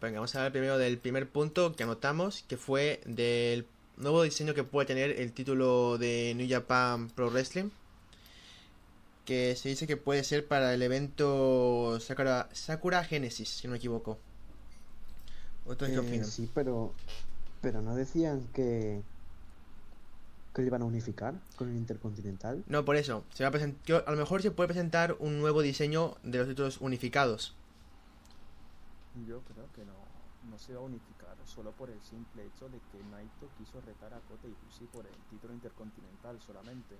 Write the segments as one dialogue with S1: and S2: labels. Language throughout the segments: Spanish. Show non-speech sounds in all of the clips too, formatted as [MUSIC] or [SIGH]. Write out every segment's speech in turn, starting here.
S1: venga, vamos a hablar primero del primer punto que anotamos, que fue del nuevo diseño que puede tener el título de New Japan Pro Wrestling. Que se dice que puede ser para el evento Sakura, Sakura Genesis, si no me equivoco.
S2: ¿Otros qué eh, opinan? Sí, pero, pero no decían que, que lo iban a unificar con el Intercontinental.
S1: No, por eso. Se va a, a lo mejor se puede presentar un nuevo diseño de los títulos unificados.
S3: Yo creo que no, no se va a unificar solo por el simple hecho de que Naito quiso retar a Kota Ibushi por el título intercontinental solamente.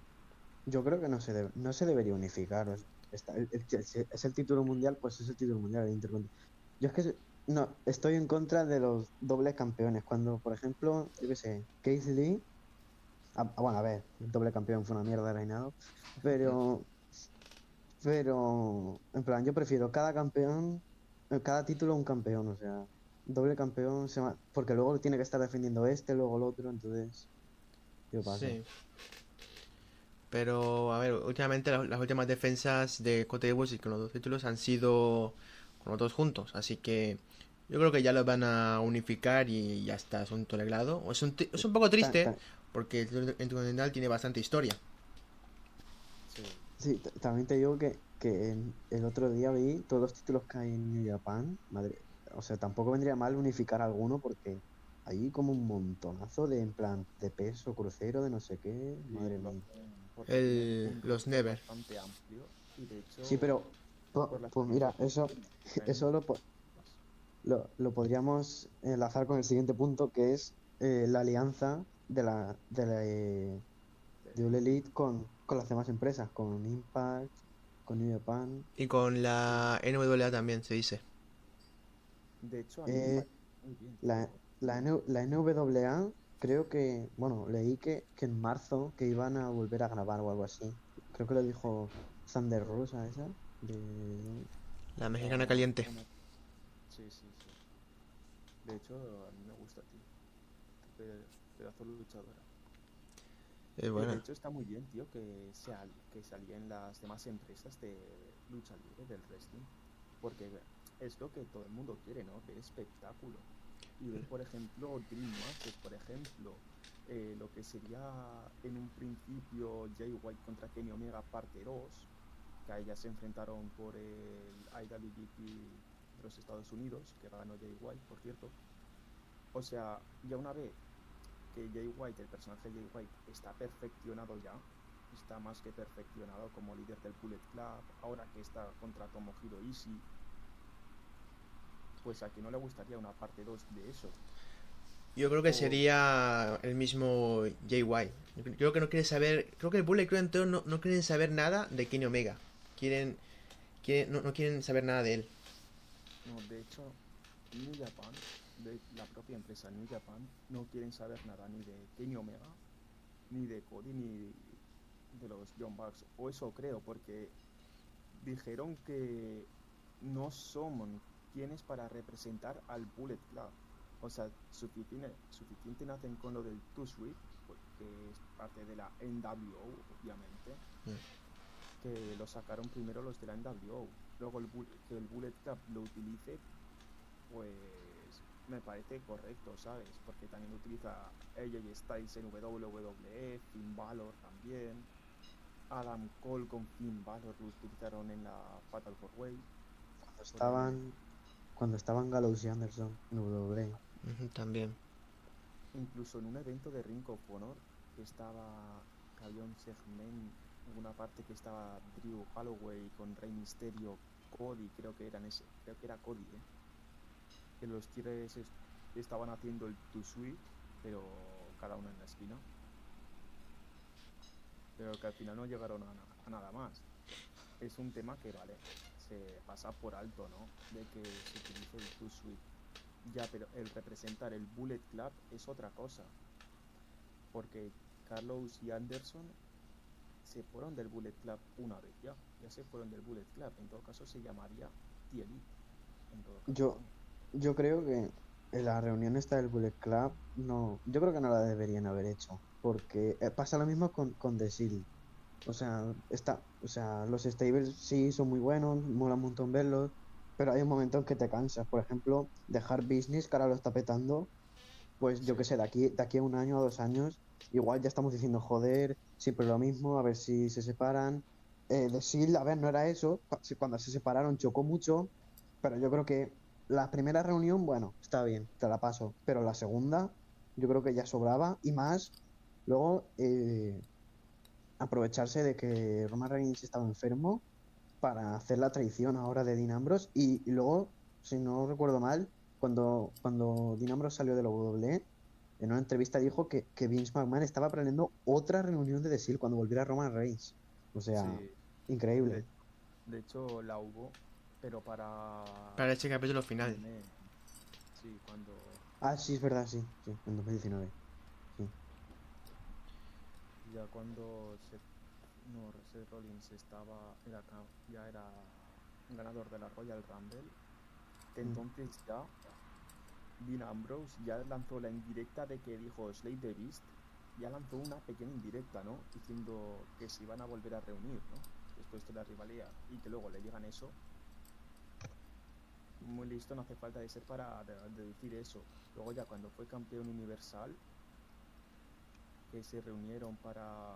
S2: Yo creo que no se, debe, no se debería unificar. es el título mundial, pues es el título mundial, el. Yo es que no, estoy en contra de los dobles campeones. Cuando, por ejemplo, yo qué sé, Casey Lee. Ah, bueno, a ver, el doble campeón fue una mierda de reinado. Pero. Pero. En plan, yo prefiero cada campeón cada título un campeón, o sea, doble campeón, se porque luego tiene que estar defendiendo este, luego el otro, entonces yo paso. Sí.
S1: Pero, a ver, últimamente las, últimas defensas de Cote y con los dos títulos han sido con los dos juntos, así que yo creo que ya los van a unificar y ya está, es un tolegrado. Es un, es un poco triste porque el Intercontinental tiene bastante historia.
S2: Sí, también te digo que que el otro día vi todos los títulos que hay en New Japan. Madre, o sea, tampoco vendría mal unificar alguno porque hay como un montonazo de en plan de peso, crucero, de no sé qué. Madre mía.
S1: El, los Never.
S2: Sí, pero pues, mira, eso, eso lo, lo, lo, podríamos enlazar con el siguiente punto que es eh, la alianza de la de la eh, de Elite con, con las demás empresas, con Impact, con New Japan.
S1: Y con la NWA también se dice.
S2: De hecho, eh, la, la, la, NWA creo que, bueno, leí que, que en marzo que iban a volver a grabar o algo así. Creo que lo dijo Thunder Rosa esa. De...
S1: La mexicana caliente.
S3: Sí, sí, sí. De hecho, a mí me gusta, tío. Pedazo luchadora.
S1: De
S3: hecho, está muy bien, tío, que, sea, que salían las demás empresas de lucha libre, del wrestling. Porque es lo que todo el mundo quiere, ¿no? Ver espectáculo. Y ver, por ejemplo, Dream Matches, por ejemplo, eh, lo que sería en un principio Jay White contra Kenny Omega parte 2, que ahí ya se enfrentaron por el IWGP de los Estados Unidos, que ganó Jay White, por cierto. O sea, ya una vez que Jay White, el personaje de Jay White, está perfeccionado ya, está más que perfeccionado como líder del Bullet Club, ahora que está contra Tomohiro Ishii, pues a que no le gustaría una parte 2 de eso.
S1: Yo creo que sería el mismo Jay White. Creo que no quiere saber, creo que el Bullet Club entero no, no quieren saber nada de Kenny Omega. Quieren, quieren no, no quieren saber nada de él.
S3: No, de hecho, New Japan de la propia empresa New Japan no quieren saber nada ni de Kenny Omega, ni de Cody, ni de los John Bucks. O eso creo, porque dijeron que no somos quienes para representar al Bullet Club. O sea, suficiente, suficiente nacen con lo del Two Sweet, que es parte de la NWO, obviamente. Que lo sacaron primero los de la NWO. Luego el, que el Bullet Club lo utilice, pues me parece correcto, ¿sabes? Porque también utiliza AJ Styles en WWE, Finn Balor también. Adam Cole con Finn Balor lo utilizaron en la Fatal 4 Way.
S2: Cuando estaban, cuando estaban Gallows y Anderson en WWE.
S1: también.
S3: Incluso en un evento de Ring of Honor que estaba, que había un segmento, en una parte que estaba Drew Holloway con Rey Mysterio, Cody, creo que eran ese, creo que era Cody, ¿eh? Que los Tigres estaban haciendo el two suite, pero cada uno en la esquina. Pero que al final no llegaron a, nada más. Es un tema que, vale, se pasa por alto, ¿no? De que se utilice el two suite. Ya, pero el representar el Bullet Club es otra cosa. Porque Carlos y Anderson se fueron del Bullet Club una vez ya. Ya se fueron del Bullet Club. En todo caso se llamaría Tielite.
S2: Yo, yo creo que la reunión esta del Bullet Club, no, yo creo que no la deberían haber hecho. Porque eh, pasa lo mismo con, con The Seal. O sea, está, o sea, los stables sí son muy buenos, mola un montón verlos, pero hay un momento en que te cansas. Por ejemplo, dejar business, que ahora lo está petando, pues yo qué sé, de aquí, de aquí a un año o dos años, igual ya estamos diciendo, joder, siempre lo mismo, a ver si se separan. Eh, de Sil, a ver, no era eso. Cuando se separaron chocó mucho, pero yo creo que la primera reunión, bueno, está bien, te la paso. Pero la segunda, yo creo que ya sobraba. Y más, luego, eh, aprovecharse de que Roman Reigns estaba enfermo para hacer la traición ahora de Dean Ambrose. Y, luego, si no recuerdo mal, cuando, cuando Dean Ambrose salió de la WWE, en una entrevista dijo que, que Vince McMahon estaba planeando otra reunión de The cuando volviera Roman Reigns. O sea, increíble.
S3: De, hecho, la hubo, pero para.
S1: Para este capítulo final.
S3: Sí, cuando.
S2: Ah, sí, es verdad, sí, sí, en 2019. Sí.
S3: Ya cuando se no, Seth Rollins estaba, era, ya era ganador de la Royal Rumble. Mm. Entonces ya Dean Ambrose ya lanzó la indirecta de que dijo Slade the Beast, ya lanzó una pequeña indirecta, ¿no? Diciendo que se iban a volver a reunir, ¿no? Después de la rivalidad y que luego le digan eso. Muy listo, no hace falta de ser para deducir eso. Luego ya cuando fue campeón universal, que se reunieron para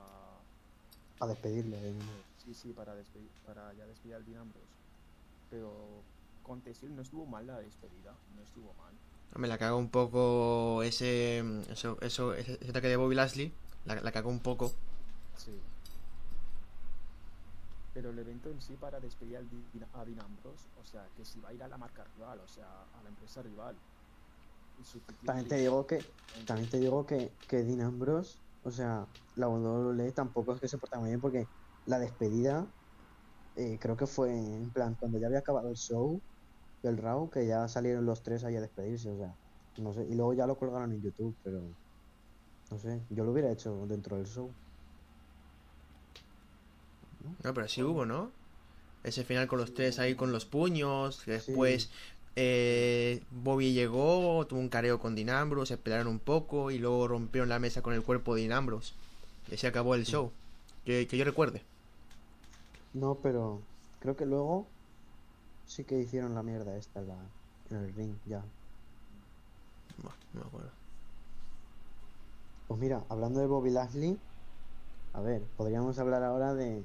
S2: para despedirle.
S3: Sí, sí, para, despedir, para ya despedir al Dean Pero con Tessil no estuvo mal la despedida, no estuvo mal.
S1: Me la cago un poco ese, eso, eso, ese, ataque de Bobby Lashley, la, la cagó un poco.
S3: Sí. Pero el evento en sí para despedir al a Dean Ambrose, o sea, que si va a ir a la marca rival, o sea, a la empresa rival.
S2: También te digo que, también te digo que, que Dean Ambrose o sea, la WWE tampoco es que se porta muy bien porque la despedida eh, creo que fue en plan cuando ya había acabado el show del Raw que ya salieron los tres ahí a despedirse, o sea, no sé, y luego ya lo colgaron en YouTube, pero no sé, yo lo hubiera hecho dentro del show.
S1: No, pero sí hubo, ¿no? Ese final con los tres ahí con los puños, después eh, Bobby llegó, tuvo un careo con Dinambros, se esperaron un poco y luego rompieron la mesa con el cuerpo de Dinambros. Y se acabó el show. Que, yo recuerde.
S2: No, pero creo que luego sí que hicieron la mierda esta en, el ring, ya.
S1: no me acuerdo.
S2: Pues mira, hablando de Bobby Lashley, a ver, podríamos hablar ahora de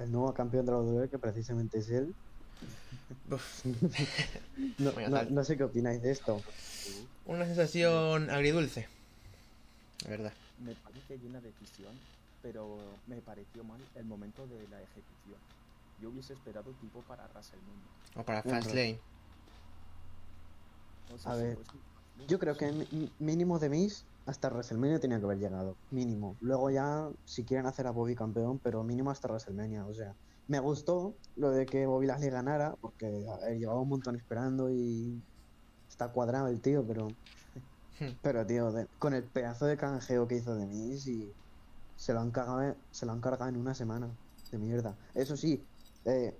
S2: el nuevo campeón de la WWE, que precisamente es él, [LAUGHS] no, sé qué opináis de esto.
S1: Una sensación agridulce, la verdad.
S3: Me parece llena de decisión, pero me pareció mal el momento de la ejecución. Yo hubiese esperado tipo para WrestleMania.
S1: O para Fastlane.
S2: A ver, yo creo que mínimo de mis hasta WrestleMania tenía que haber llegado. Mínimo. Luego ya, si quieren hacer a Bobby campeón, pero mínimo hasta WrestleMania. O sea, me gustó lo de que Bobby Lashley ganara, porque llevaba un montón esperando y está cuadrado el tío, pero. Hmm. Pero, tío, con el pedazo de canjeo que hizo de mí, y se lo han cargado, se lo han cargado en una semana de mierda. Eso sí, eh,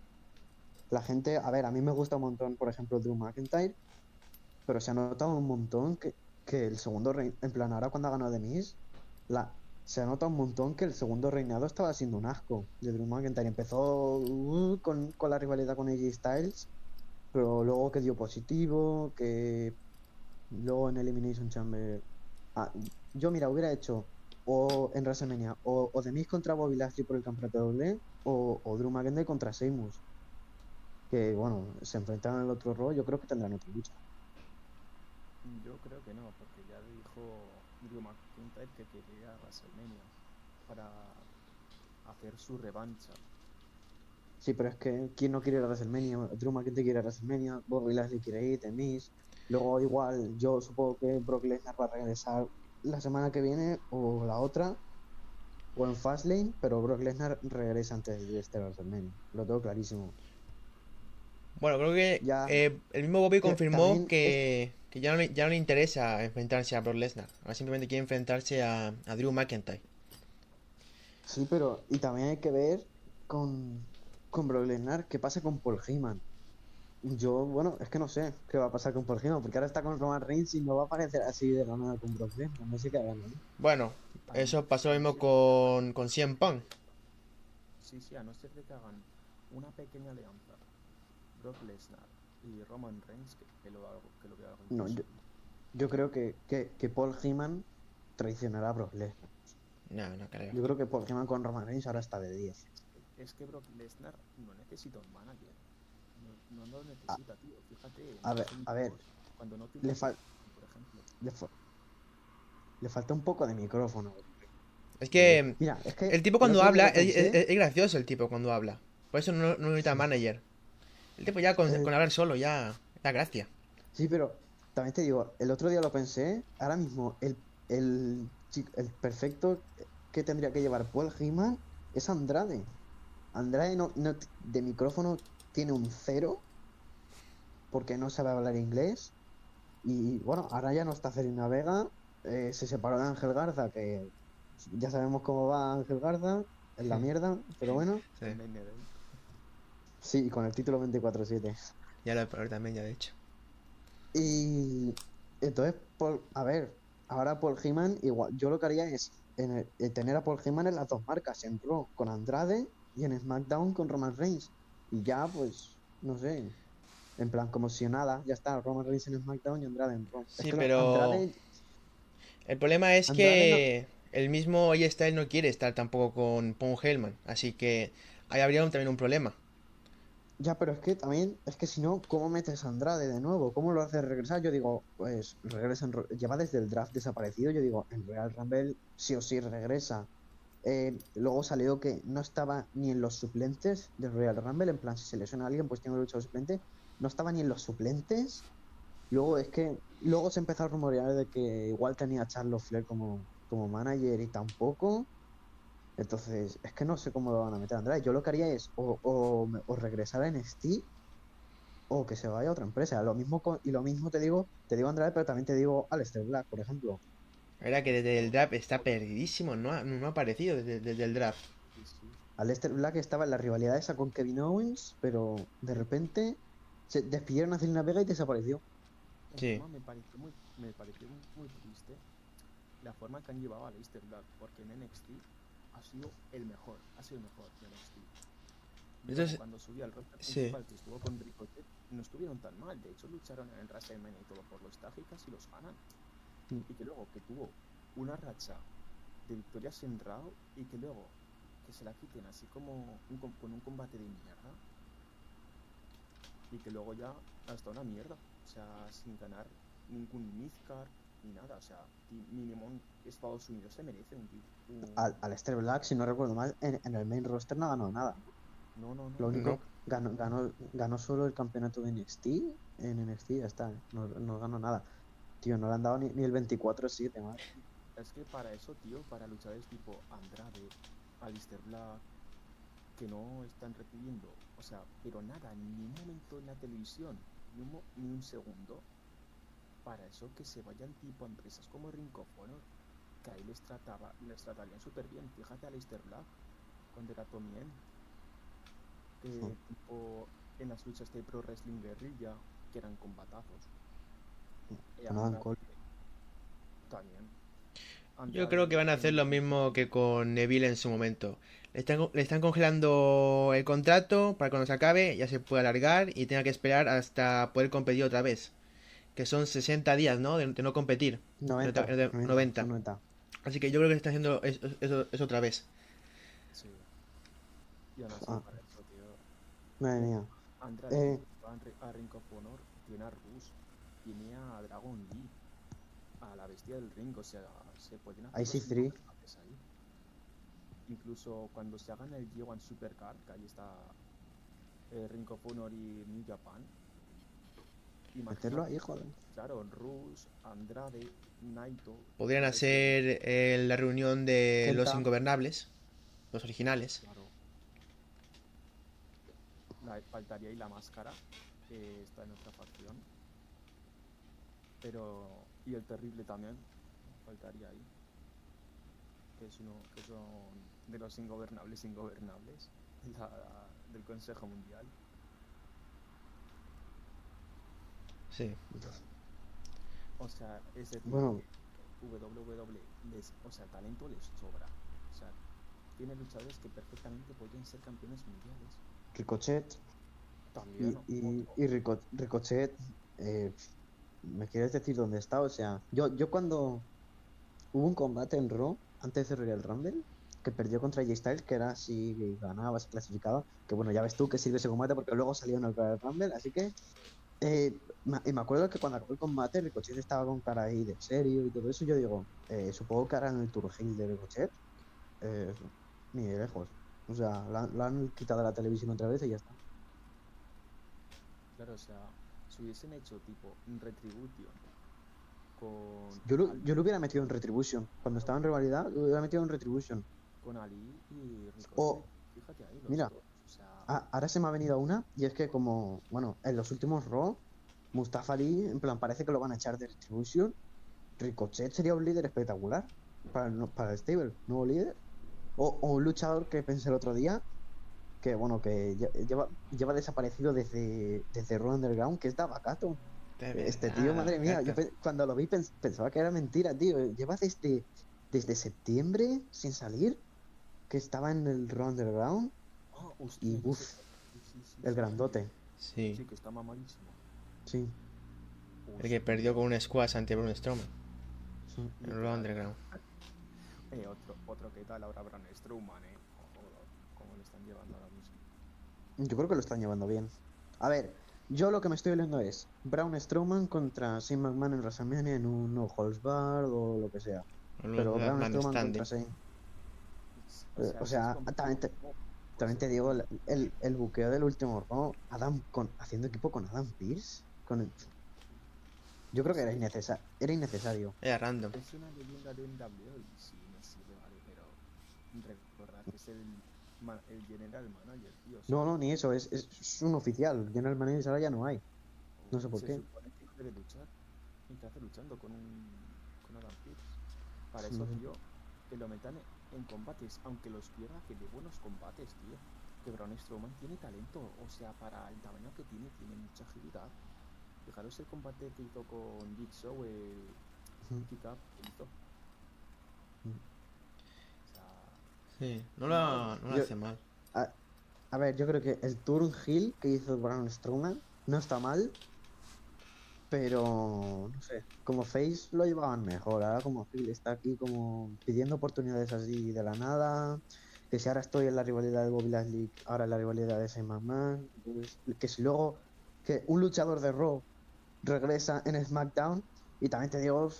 S2: la gente, a ver, a mí me gusta un montón, por ejemplo, Drew McIntyre, pero se ha notado un montón que, que el segundo rey, en plan, ahora cuando ha ganado de Miz, la, se nota un montón que el segundo reinado estaba siendo un asco de Drew McIntyre. Empezó uh, con, la rivalidad con AJ Styles, pero luego que dio positivo, que luego en Elimination Chamber... Ah, yo, mira, hubiera hecho o en WrestleMania o, o The contra Bobby Lashley por el campeonato doble o, o Drew McIntyre contra Sheamus. Que, bueno, se enfrentaron en el otro rol, yo creo que tendrán otra lucha.
S3: Yo creo que no, porque ya dijo Drew McIntyre que quería WrestleMania para hacer su revancha.
S2: Sí, pero es que ¿quién no quiere ir a WrestleMania? Drew McIntyre quiere ir a WrestleMania, Bobby Lashley quiere ir, The Luego igual yo supongo que Brock Lesnar va a regresar la semana que viene o la otra o en Fastlane, pero Brock Lesnar regresa antes de este WrestleMania. Lo tengo clarísimo.
S1: Bueno, creo que eh, el mismo Bobby confirmó que, que ya no, ya no le interesa enfrentarse a Brock Lesnar. Ahora simplemente quiere enfrentarse a, Drew McIntyre.
S2: Sí, pero y también hay que ver con, con Brock Lesnar qué pasa con Paul Heyman. Yo, bueno, es que no sé qué va a pasar con Paul Heyman, porque ahora está con Roman Reigns y no va a aparecer así de la nada con Brock Lesnar. No sé qué hagan,
S1: Bueno, eso pasó lo mismo con, con CM Punk.
S3: Sí, sí, a no ser de que hagan una pequeña alianza Brock Lesnar y Roman Reigns que, que lo, que lo vea
S2: No, yo, yo creo que, que, que Paul Heyman traicionará a Brock Lesnar.
S1: No, no creo.
S2: Yo creo que Paul Heyman con Roman Reigns ahora está de 10.
S3: Es que Brock Lesnar no necesita un manager. No, no lo necesita, tío. Fíjate.
S2: A ver, a ver.
S3: Cuando no
S2: Le, fal-
S3: por ejemplo.
S2: le, fa- le falta un poco de micrófono.
S1: Es que
S2: Mira, es que
S1: el tipo cuando habla, es gracioso el tipo cuando habla. Por eso no, no necesita manager. El tipo ya con,
S2: Eh.
S1: con hablar solo ya da gracia.
S2: Sí, pero también te digo, el otro día lo pensé, ahora mismo el, el, perfecto que tendría que llevar Paul Heyman es Andrade. Andrade no, no de micrófono tiene un cero porque no sabe hablar inglés. Y bueno, ahora ya no está Celina Vega, eh, se separó de Ángel Garza, que ya sabemos cómo va Ángel Garza, es la mierda, pero bueno,
S1: Sí.
S2: Sí, con el título 24-7.
S1: ya lo he probado también, ya de hecho.
S2: Y entonces, Paul- a ver, ahora Paul Heyman, igual, yo lo que haría es en el- eh, tener a Paul Heyman en las dos marcas, en Raw con Andrade y en SmackDown con Roman Reigns. Y ya, pues, no sé, en plan, como si nada, ya está, Roman Reigns en SmackDown y Andrade en Raw. Es
S1: Sí,
S2: que lo-
S1: pero-
S2: Andrade-
S1: El problema es
S2: Andrade
S1: que el mismo AJ Styles no quiere estar tampoco con Paul Heyman, así que ahí habría un- también un problema.
S2: Ya, pero es que también, es que si no, ¿cómo metes a Andrade de nuevo? ¿Cómo lo haces regresar? Yo digo, pues regresa lleva desde el draft desaparecido. Yo digo, en Real Rumble sí o sí regresa. Eh, luego salió que no estaba ni en los suplentes del Royal Rumble. En plan, si se lesiona a alguien, pues tiene lucha de suplente. No estaba ni en los suplentes. Luego es que, luego se empezó a rumorear de que igual tenía a Charles Flair como, como manager y tampoco. Entonces, es que no sé cómo lo van a meter a Andrade. Yo lo que haría es o, o, regresar a NXT o que se vaya a otra empresa. Lo mismo con- y lo mismo te digo, te digo Andrade, pero también te digo Aleister Black, por ejemplo.
S1: Verdad que desde el draft está perdidísimo, no ha, no ha aparecido desde, desde el draft.
S2: Aleister Black estaba en la rivalidad esa con Kevin Owens, pero de repente se despidieron a Zelina Vega y desapareció.
S1: Sí.
S3: Me pareció muy, me pareció muy, muy triste la forma que han llevado a Leicester Black, porque en NXT ha sido el mejor, ha sido el mejor de NXT.
S1: Entonces-
S3: cuando subí al roster
S1: sí.
S3: principal que estuvo con Ricochet, no estuvieron tan mal, de hecho lucharon en el WrestleMania y todo por los Tag y los ganan.
S2: Mm.
S3: Y que luego que tuvo una racha de victorias en Raw y que luego que se la quiten así como un con un combate de mierda y que luego ya hasta una mierda, o sea, sin ganar ningún midcard ni nada, o sea, mínimo Estados Unidos se merece un, un-
S2: Al Aleister Black, si no recuerdo mal, en, en el main roster no ganó nada.
S3: no, no, no,
S2: Lo único,
S1: No.
S2: ganó, ganó, ganó solo el campeonato de NXT. En NXT ya está, no, no ganó nada. Tío, no le han dado ni, ni el 24-7, madre.
S3: Es que para eso, tío, para luchadores tipo Andrade, Alistair Black, que no están recibiendo, o sea, pero nada, ni un momento en la televisión, ni un, mo- ni un segundo, para eso que se vayan tipo a empresas como Ring of Honor, que ahí les trataba, les tratarían súper bien. Fíjate a Alistair Black, cuando era Tommy End, que
S2: Hmm.
S3: tipo en las luchas de Pro Wrestling Guerrilla, que eran combatazos.
S2: Ganaban
S3: Andrade
S2: col-
S3: También.
S1: Yo creo que van a hacer lo mismo que con Neville en su momento. Le están, le están congelando el contrato para cuando se acabe ya se pueda alargar y tenga que esperar hasta poder competir otra vez. Que son 60 días, ¿no? De, de no competir.
S2: 90,
S1: de- de- 90.
S2: 90.
S1: Así que yo creo que están haciendo eso, eso- eso otra vez.
S3: Sí. Y aún así,
S2: Ah.
S3: para eso, tío.
S2: Madre mía.
S3: Andrade
S2: Eh.
S3: a Ri- a Ring of Honor, tiene a Rus, tiene a Dragon Lee, a la bestia del ring, o sea, se pueden hacer
S2: Ahí sí,
S3: los
S2: Three.
S3: combates ahí. Incluso cuando se hagan el G1 Supercard, que ahí está eh, Ring of Honor y New Japan.
S2: Meterlo ahí, joder.
S3: Claro, Rus, Andrade, Naito.
S1: Podrían hacer eh, la reunión de los ingobernables, los originales.
S3: Claro. La, faltaría ahí la máscara, que está en otra facción. Pero. Y el terrible también. Faltaría ahí. Que es uno. Que son de los ingobernables ingobernables. la- del Consejo Mundial.
S1: Sí.
S3: O sea, es decir,
S2: Bueno.
S3: WWE les, o sea, talento les sobra. O sea, tiene luchadores que perfectamente podrían ser campeones mundiales.
S2: Ricochet.
S3: También.
S2: y, y, Ricochet, eh, ¿me quieres decir dónde está? O sea, yo, yo cuando hubo un combate en Raw, antes de Royal Rumble, que perdió contra J Styles, que era si ganaba, se clasificaba, que bueno, ya ves tú que sirve ese combate porque luego salió en el Royal Rumble, así que... Eh, y me acuerdo que cuando acabó el combate, Ricochet estaba con cara ahí de serio y todo eso, yo digo, eh, supongo que harán el Turgil de Ricochet, eh, ni de lejos. O sea, la, han quitado la televisión otra vez y ya está.
S3: Claro, o sea, si hubiesen hecho tipo Retribution con.
S2: Yo lo, yo lo hubiera metido en Retribution. Cuando estaba en rivalidad, lo hubiera metido en Retribution.
S3: Con Ali y
S2: O, Fíjate ahí, mira, ahora se me ha venido una y es que, como, bueno, en los últimos Raw, Mustafa Ali, en plan, parece que lo van a echar de Retribution. Ricochet sería un líder espectacular para, para el stable, nuevo líder. O, un luchador que pensé el otro día, que bueno, que lleva, lleva desaparecido desde, desde Raw Underground, que es Dabacato. Este tío, madre mía, yo cuando lo vi pensaba que era mentira, tío. Lleva desde, desde septiembre sin salir, que estaba en el Raw Underground.
S3: Ah,
S2: y uff, el grandote.
S1: Sí.
S3: Sí, que está mamadísimo.
S2: Sí.
S1: El que perdió con un squash ante Braun Strowman.
S2: Sí.
S1: En el Raw Underground.
S3: Eh, otro, otro que tal ahora Braun Strowman, eh. cómo lo están llevando ahora mismo.
S2: Yo creo que lo están llevando bien. A ver, yo lo que me estoy oliendo es Braun Strowman contra Shane McMahon en WrestleMania en un No Holds Bar o lo que sea. Pero Braun Strowman contra Shane. O sea, también, te, también te digo, el, el, buqueo del último Raw, Adam con, haciendo equipo con Adam Pierce. Con Yo creo que era innecesario. Era innecesario.
S1: Era random.
S3: Es una leyenda de NWO y sí, me sirve, vale, pero recordar que es el el general manager, tío.
S2: no, no, ni eso, es, es, un oficial. General manager ahora ya no hay. No sé por qué.
S3: Supone que debe luchar. ¿Y qué hace luchando con un con Adam Pierce? Para eso, tío, que lo metan en combates, aunque los pierda, que de buenos combates, tío. Que Braun Strowman tiene talento, o sea, para el tamaño que tiene, tiene mucha agilidad. Fijaros el combate que hizo con Jigsaw, el uh kick up que hizo.
S1: Sí, no lo, no lo hace mal.
S2: A, ver, yo creo que el Turn Hill que hizo Braun Strowman no está mal, pero no sé, como Face lo llevaban mejor. Ahora como Hill está aquí como pidiendo oportunidades así de la nada. Que si ahora estoy en la rivalidad de Bobby Lashley, ahora en la rivalidad de Shane McMahon. Pues, que si luego que un luchador de Raw regresa en SmackDown y también te digo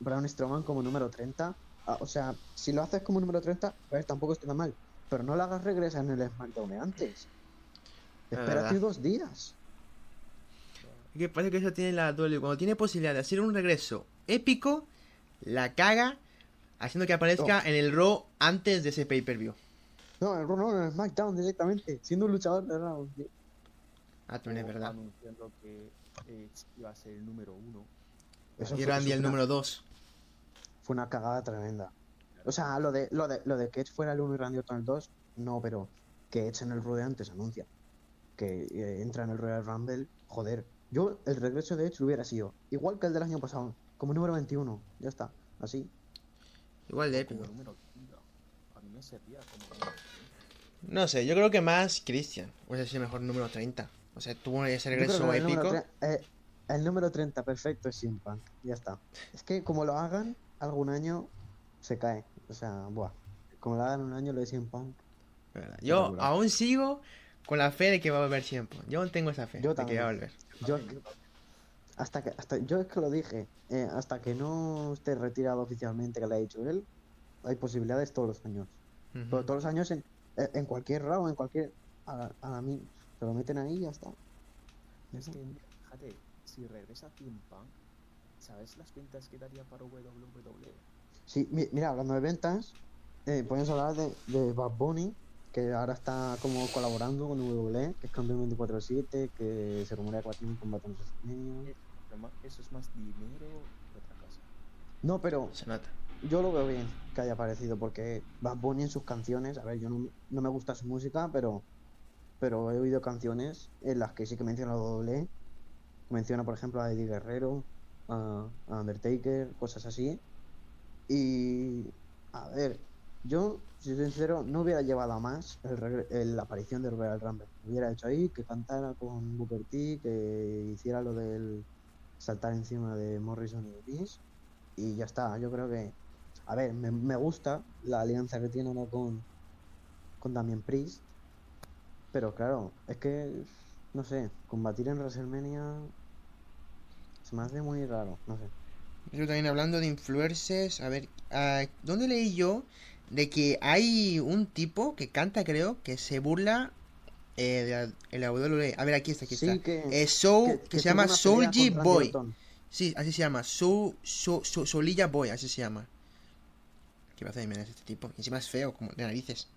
S2: Braun Strowman como número 30 Ah, o sea, si lo haces como número 30, pues tampoco está mal. Pero no lo hagas regresar en el SmackDown antes. Espérate dos días.
S1: Que parece que eso tiene la duele. Cuando tiene posibilidad de hacer un regreso épico, la caga haciendo que aparezca en el Raw antes de ese pay-per-view.
S2: No, en el Raw no, en el SmackDown directamente, siendo un luchador de Raw.
S1: Ah, también es verdad.
S3: Anunciando que iba a ser el número uno.
S1: y Randy el número 2
S2: fue una cagada tremenda. O sea, lo de, lo de, lo de que Edge fuera el 1 y Randy Orton el 2, no, pero que Edge en el Royal antes anuncia que eh, entra en el Royal Rumble, joder. Yo, el regreso de Edge hubiera sido igual que el del año pasado, como número 21, ya está, así.
S1: Igual de épico. No sé, yo creo que más Christian hubiese sido mejor número 30. O sea, tuvo ese regreso épico.
S2: Eh, el número 30 perfecto es Simpunk, ya está. Es que como lo hagan, algún año se cae. O sea, buah. Como la hagan un año lo de 100 Punk.
S1: Yo aún sigo con la fe de que va a volver siempre. Yo aún tengo esa fe
S2: yo
S1: de que va a volver.
S2: Yo, hasta que, hasta, yo es que lo dije, eh, hasta que no esté retirado oficialmente, que le ha dicho él, hay posibilidades todos los años. Pero todos los años en, en cualquier round, en cualquier. A, a, mí, lo meten ahí y ya está.
S3: Es que, fíjate, si regresa 100 Punk, ¿Sabes las ventas que daría para WWE?
S2: Sí, mira, hablando de ventas, eh, podemos hablar de, de Bad Bunny, que ahora está como colaborando con WWE, que es campeón 24-7, que se rumorea que va a tener un combate
S3: en Eso es más dinero que otra cosa.
S2: No, pero
S1: se nota.
S2: yo lo veo bien que haya aparecido, porque Bad Bunny en sus canciones, a ver, yo no, no me gusta su música, pero pero he oído canciones en las que sí que menciona a WWE. Menciona, por ejemplo, a Eddie Guerrero, a, Undertaker, cosas así. Y a ver, yo, si soy sincero, no hubiera llevado a más la aparición de Royal Rumble. Hubiera hecho ahí que cantara con Booker T, que hiciera lo del saltar encima de Morrison y Vince y ya está. Yo creo que, a ver, me, gusta la alianza que tiene ahora con, con Damien Priest, pero claro, es que, no sé, combatir en WrestleMania se me hace muy raro, no sé.
S1: Yo también hablando de influencers, a ver, ah, ¿dónde leí yo de que hay un tipo que canta, creo, que se burla eh, de la, WWE. A ver, aquí está, aquí está. Que, Soul, que, se llama Soul G Boy. Sí, así se llama. Soul, Soul, Solilla Boy, así se llama. ¿Qué pasa de menos este tipo? Encima es feo, como de narices.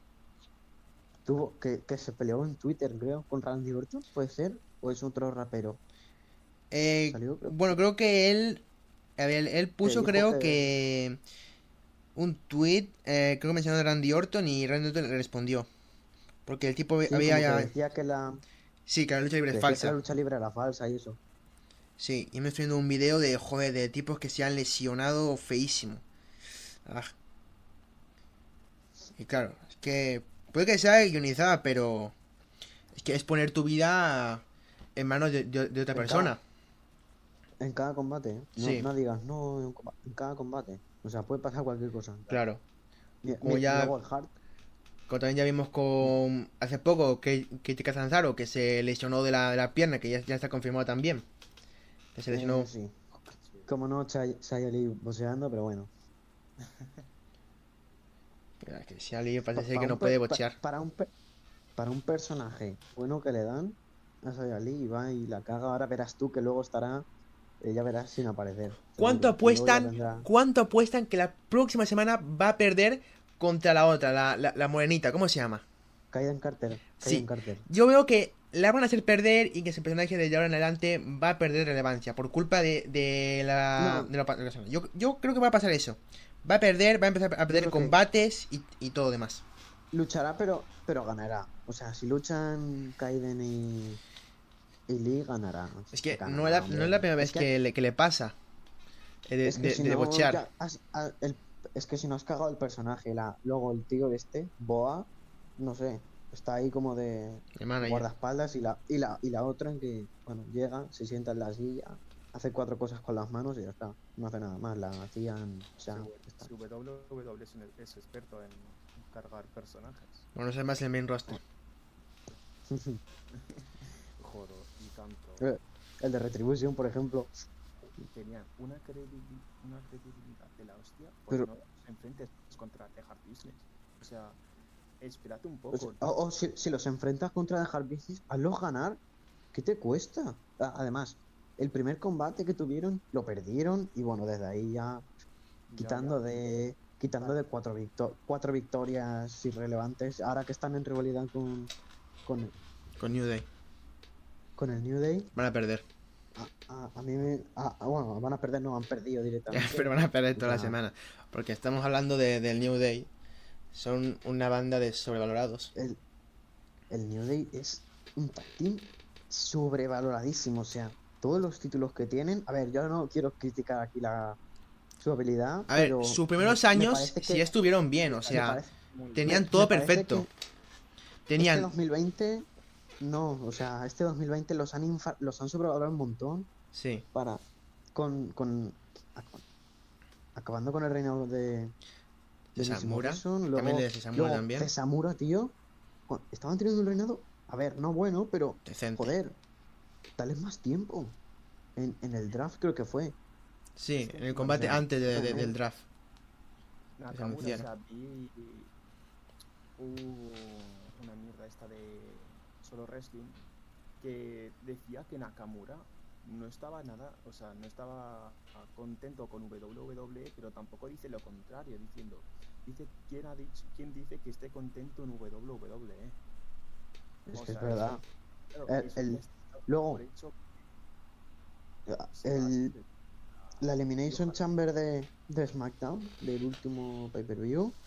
S2: Tuvo que, que se peleó en Twitter, creo, con Randy Orton, ¿puede ser? ¿O es otro rapero?
S1: Eh, bueno, creo que él. A ver, él puso, creo que... Un tweet, eh, creo que mencionó a Randy Orton y Randy Orton le respondió. Porque el tipo había
S2: decía que la...
S1: Sí, que la lucha libre es falsa.
S2: la lucha libre era falsa y eso.
S1: Sí, y me estoy viendo un video de, joder, de tipos que se han lesionado feísimo. Ah. Y claro, es que puede que sea guionizada, pero es que es poner tu vida en manos de, otra persona.
S2: en cada combate, ¿eh? no, no digas no en, cada combate. O sea, puede pasar cualquier cosa.
S1: Claro. Como ya... Como también ya vimos con hace poco que Catanzaro que se lesionó de la, de la pierna, que ya, ya, está confirmado también. Que se lesionó.
S2: Eh, sí. Como no, Sayali boxeando, pero bueno. [LAUGHS]
S1: Mira, que Sayali parece que no puede boxear.
S2: para, un para un personaje bueno que le dan a Sayali y va y la caga, ahora verás tú que luego estará eh, ya verás sin aparecer.
S1: ¿Cuánto apuestan, ¿Cuánto apuestan que la próxima semana va a perder contra la otra, la, la, morenita, ¿cómo se llama?
S2: Kaiden Carter.
S1: sí. Carter. Yo veo que la van a hacer perder y que ese personaje de ahora en adelante va a perder relevancia por culpa de, de la, yo, yo, creo que va a pasar eso. Va a perder, va a empezar a perder combates y, y, todo demás.
S2: Luchará, pero pero ganará. O sea, si luchan Kaiden y, y Lee, ganará.
S1: Es que no, es la, no, es la, primera vez que, le, que, le, pasa. Eh, de, de, de bochear.
S2: el es que si no has cagado el personaje, la, luego el tío este, Boa, no sé, está ahí como de guardaespaldas y la, y la, y la otra en que, bueno, llega, se sienta en la silla, hace cuatro cosas con las manos y ya está, no hace nada más, la hacían, o sea,
S3: sí, WWE es, experto en cargar personajes.
S1: Bueno, es más el main roster. [LAUGHS]
S3: Joder, y tanto.
S2: Eh, el de Retribution, por ejemplo.
S3: Tenían una credibilidad una credibilidad de la hostia pero no te enfrentes contra The Hard Business. O sea, espérate un poco.
S2: Pues, o, si, los enfrentas contra The Hard Business, hazlos ganar. ¿Qué te cuesta? Además, el primer combate que tuvieron lo perdieron y bueno, desde ahí ya quitando de quitando de cuatro, cuatro victorias irrelevantes, ahora que están en rivalidad con con,
S1: con New Day.
S2: Con el New Day.
S1: Van a perder
S2: a, mí me. bueno, van a perder, no, han perdido directamente. [LAUGHS]
S1: Pero van a perder toda la semana. Porque estamos hablando de, del New Day. Son una banda de sobrevalorados.
S2: El, el New Day es un team sobrevaloradísimo. O sea, todos los títulos que tienen. A ver, yo no quiero criticar aquí la su habilidad.
S1: A ver, sus primeros años sí estuvieron bien. O sea, tenían todo perfecto. Tenían.
S2: Este 2020 no, o sea, este 2020 los han, los han sobrevalorado un montón.
S1: Sí.
S2: Para. Con. con acabando con el reino de.
S1: De, Samura. también de Samura también.
S2: De Samura, tío. Estaban teniendo un reinado. A ver, no bueno, pero.
S1: Decente.
S2: Joder. Dale más tiempo. En, en el draft creo que fue.
S1: Sí, en el combate antes de, del draft.
S3: Nakamura, o sea, vi una mierda esta de solo wrestling, que decía que Nakamura no estaba nada, o sea, no estaba contento con WWE, pero tampoco dice lo contrario, diciendo, dice quién ha dicho, quién dice que esté contento en WWE.
S2: Es que es verdad. el, luego, el, la Elimination Chamber de, de SmackDown, del último pay-per-view,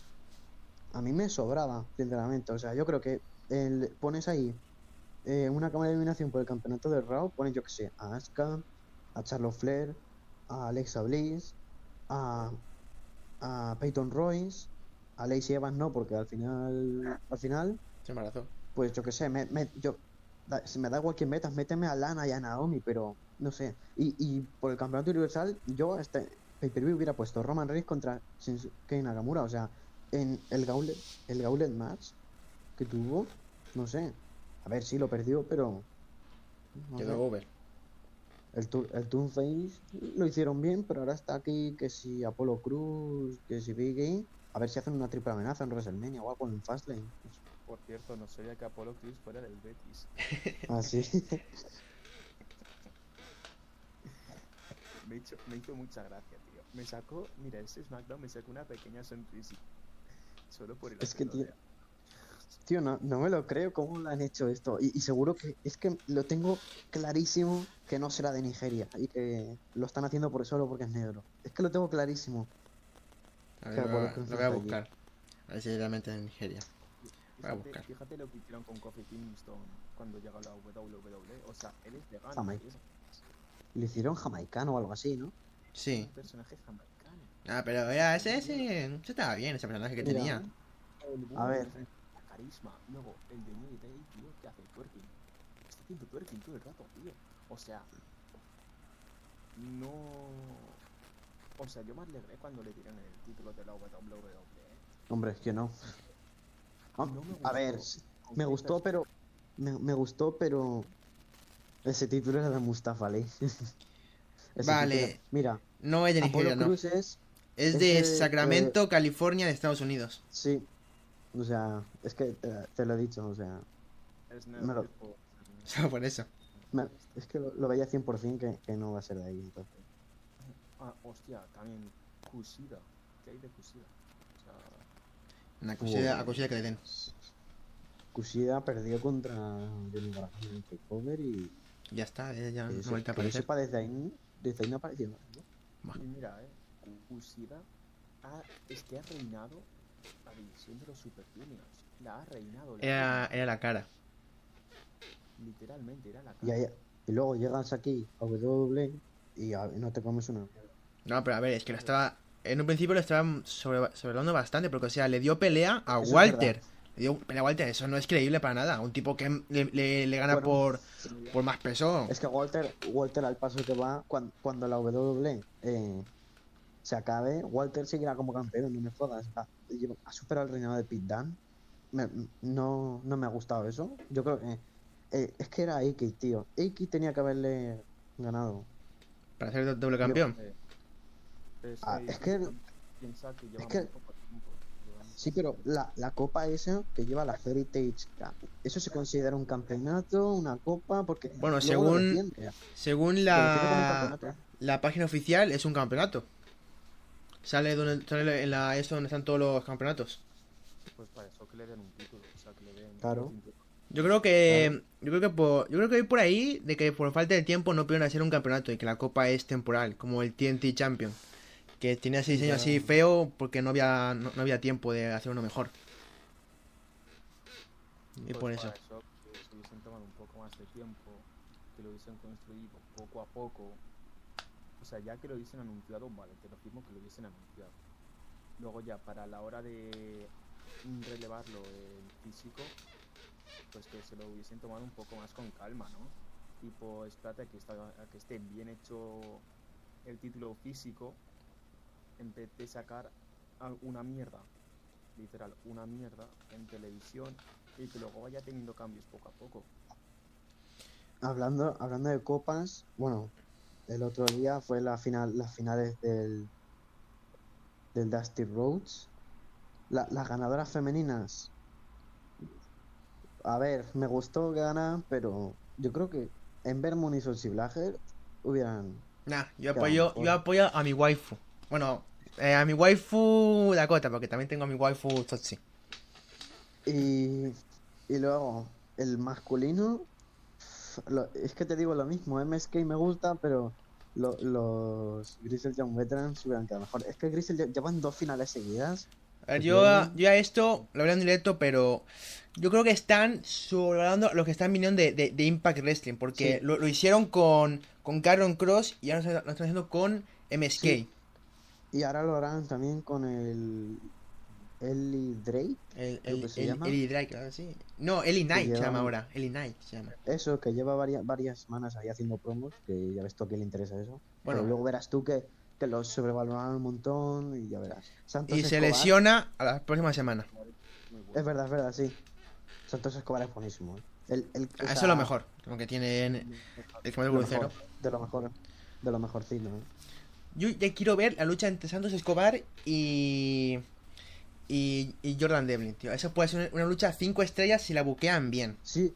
S2: a mí me sobraba, sinceramente. O sea, yo creo que el, pones ahí eh, una cámara de eliminación por el campeonato de Raw, ponen yo que sé, a Asuka, a Charlotte Flair, a Alexa Bliss, a, a Peyton Royce, a Lacey Evans no, porque al final, al final,
S1: Se embarazó.
S2: pues yo qué sé, me, me- yo, da- se me da igual que metas, méteme a Lana y a Naomi, pero no sé. Y, y por el campeonato universal, yo este pay-per-view hubiera puesto Roman Reigns contra Shinsuke Nakamura, o sea, en el gauntlet, el gauntlet match que tuvo, no sé. A ver, sí lo perdió, pero no sé.
S1: Quedó over.
S2: El, tu- el Toon Face lo hicieron bien, pero ahora está aquí que si Apolo Cruz, que si Big E. A ver si hacen una triple amenaza en WrestleMania o algo en Fastlane.
S3: Por cierto, no sabía que Apolo Crews fuera del Betis.
S2: Ah, sí. [LAUGHS]
S3: Me hizo, me hizo mucha gracia, tío. Me sacó, mira, este SmackDown me sacó una pequeña sonrisa. Solo por el
S2: Es que, tío,
S3: de-
S2: Tío, no, no me lo creo cómo lo han hecho esto. Y, y seguro que es que lo tengo clarísimo que no será de Nigeria y que lo están haciendo por solo porque es negro. Es que lo tengo clarísimo.
S1: A ver,
S2: Claro,
S1: lo, voy a-
S2: por lo que
S1: lo voy a
S2: allí.
S1: buscar. A ver si realmente en Nigeria. Voy a
S3: Fíjate,
S1: buscar.
S3: fíjate lo que hicieron con Kofi Kingston cuando llegó a la WWE. O sea, él es vegano.
S2: Le hicieron jamaicano o algo así, ¿no?
S1: Sí.
S3: un personaje jamaicano.
S1: Ah, pero ese, ese, ese estaba bien, ese personaje que
S2: Mira,
S1: tenía.
S3: El
S2: A ver.
S3: carisma. Luego, el de New Day, tío, que hace twerking. Está haciendo twerking todo el rato, tío. O sea, no. O sea, yo me alegré cuando le dieron el título de la WWE.
S2: Hombre, es que no.
S3: No me
S2: a ver, me gustó, pero. Me, me gustó, pero. Ese título era de Mustafa Ali. [LAUGHS]
S1: Vale.
S2: título- Mira,
S1: No es de
S2: Apolo
S1: Nigeria, no.
S2: Cruz es.
S1: Es
S2: es
S1: de
S2: de-
S1: Sacramento, California, de Estados Unidos.
S2: Sí. O sea, es que te, te lo he dicho, o sea.
S3: Es
S2: me lo-
S1: Solo [LAUGHS] por eso.
S2: me- es que lo, lo veía 100% que, que no va a ser de ahí, entonces.
S3: Ah, hostia, también Kushida. ¿Qué hay de Kushida? O sea,
S1: Una cosilla, a cosilla que le den.
S2: Kushida perdió contra Johnny en el y.
S1: Ya está, eh, ya no vuelve a aparecer.
S2: sepa, desde ahí, desde ahí no apareció ¿no?
S3: Y mira, eh, Kushida ha, es que ha reinado la división de los Super Juniors. La ha reinado. la
S1: Era, era la cara.
S3: Literalmente, era la
S2: Y,
S3: cara.
S2: ahí- y luego llegas aquí a WWE y a- y no te comes una.
S1: No, pero a ver, es que lo estaba. En un principio lo estaban sobre, sobrevalorando bastante, porque, o sea, le dio pelea a
S2: Eso es
S1: Walter. A Walter, eso no es creíble para nada. Un tipo que le, le- le gana
S2: Bueno,
S1: por, por más peso.
S2: Es que Walter, Walter al paso que va, cuando, cuando la WWE eh, se acabe, Walter seguirá como campeón, no me jodas. Ha, lleva- ha superado el reinado de Dunne. Me- no, no me ha gustado eso. Yo creo que eh, es que era Aki, tío. Aki tenía que haberle ganado.
S1: Para ser do- doble campeón.
S3: Eh, es,
S2: Ah,
S3: que
S2: es que-
S3: piensa que lleva
S2: que-
S3: muy poco
S2: Sí, pero la, la copa esa que lleva la Heritage Cup, ¿eso se considera un campeonato, una copa? Porque
S1: Bueno, según-. Según la, la página oficial, es un campeonato. Sale, donde, sale en la eso donde están todos los campeonatos.
S3: Pues para eso que le den un título. O sea, que le den
S2: Claro.
S3: un.
S1: Yo creo que. Yo creo que por. Yo creo que hay por ahí de que por falta de tiempo no pudieron hacer un campeonato y que la copa es temporal, como el TNT Champion. Que tiene ese diseño así
S2: Ya.
S1: feo porque no había, no, no había tiempo de hacer uno mejor. Y
S3: Pues
S1: por
S3: para
S1: eso.
S3: que se hubiesen tomado un poco más de tiempo, que lo hubiesen construido poco a poco. O sea, ya que lo hubiesen anunciado, vale, te lo firmo que lo hubiesen anunciado. Luego ya para la hora de relevarlo en físico, pues que se lo hubiesen tomado un poco más con calma, ¿no? Tipo, espérate a que, está, a que esté bien hecho el título físico, en vez de sacar a- una mierda, literal, una mierda en televisión y que luego vaya teniendo cambios poco a poco.
S2: Hablando, hablando de copas, bueno, el otro día fue la final, las finales del, del Dusty Rhodes. La- las ganadoras femeninas. A ver, me gustó ganar, pero yo creo que en Vermont y Sochi Blager hubieran.
S1: Nah, yo apoyo, yo apoyo a mi waifu. Bueno, eh, a mi waifu Dakota, porque también tengo a mi waifu Totsi.
S2: Y, y luego, el masculino. lo- es que te digo lo mismo, MSK me gusta, pero lo- los Grizzly Young Veterans hubieran quedado mejor. Es que Grizzly Young- llevan dos finales seguidas.
S1: A ver, yo,
S2: bueno.
S1: a- yo a esto lo veré en directo, pero yo creo que están sobrevalorando los que están viniendo de, de- de Impact Wrestling, porque
S2: Sí.
S1: lo, lo hicieron con, con Carron Cross y ahora lo están haciendo con MSK.
S2: Sí. Y ahora lo harán también con el Eli Drake.
S1: El, el,
S2: se
S1: el-
S2: llama.
S1: Eli Drake, claro, sí. No, Eli Knight se llama ahora. Eli Knight se llama.
S2: Eso, que lleva varias, varias semanas ahí haciendo promos, que ya ves tú a quién le interesa eso.
S1: Bueno.
S2: Pero luego verás tú que, que los sobrevaloraron un montón y ya verás. Santos
S1: Y se lesiona a la próxima semana.
S2: Es verdad, es verdad, sí. Santos Escobar es buenísimo. ¿eh? El, el, o
S1: Eso es lo mejor. Como que tiene el
S2: de
S1: comer
S2: lo mejor, de lo mejor. De lo mejorcito. ¿eh?
S1: Yo ya quiero ver la lucha entre Santos Escobar y. Y, y Jordan Devlin, tío. Eso puede ser una, una lucha 5 estrellas si la buquean bien.
S2: Sí,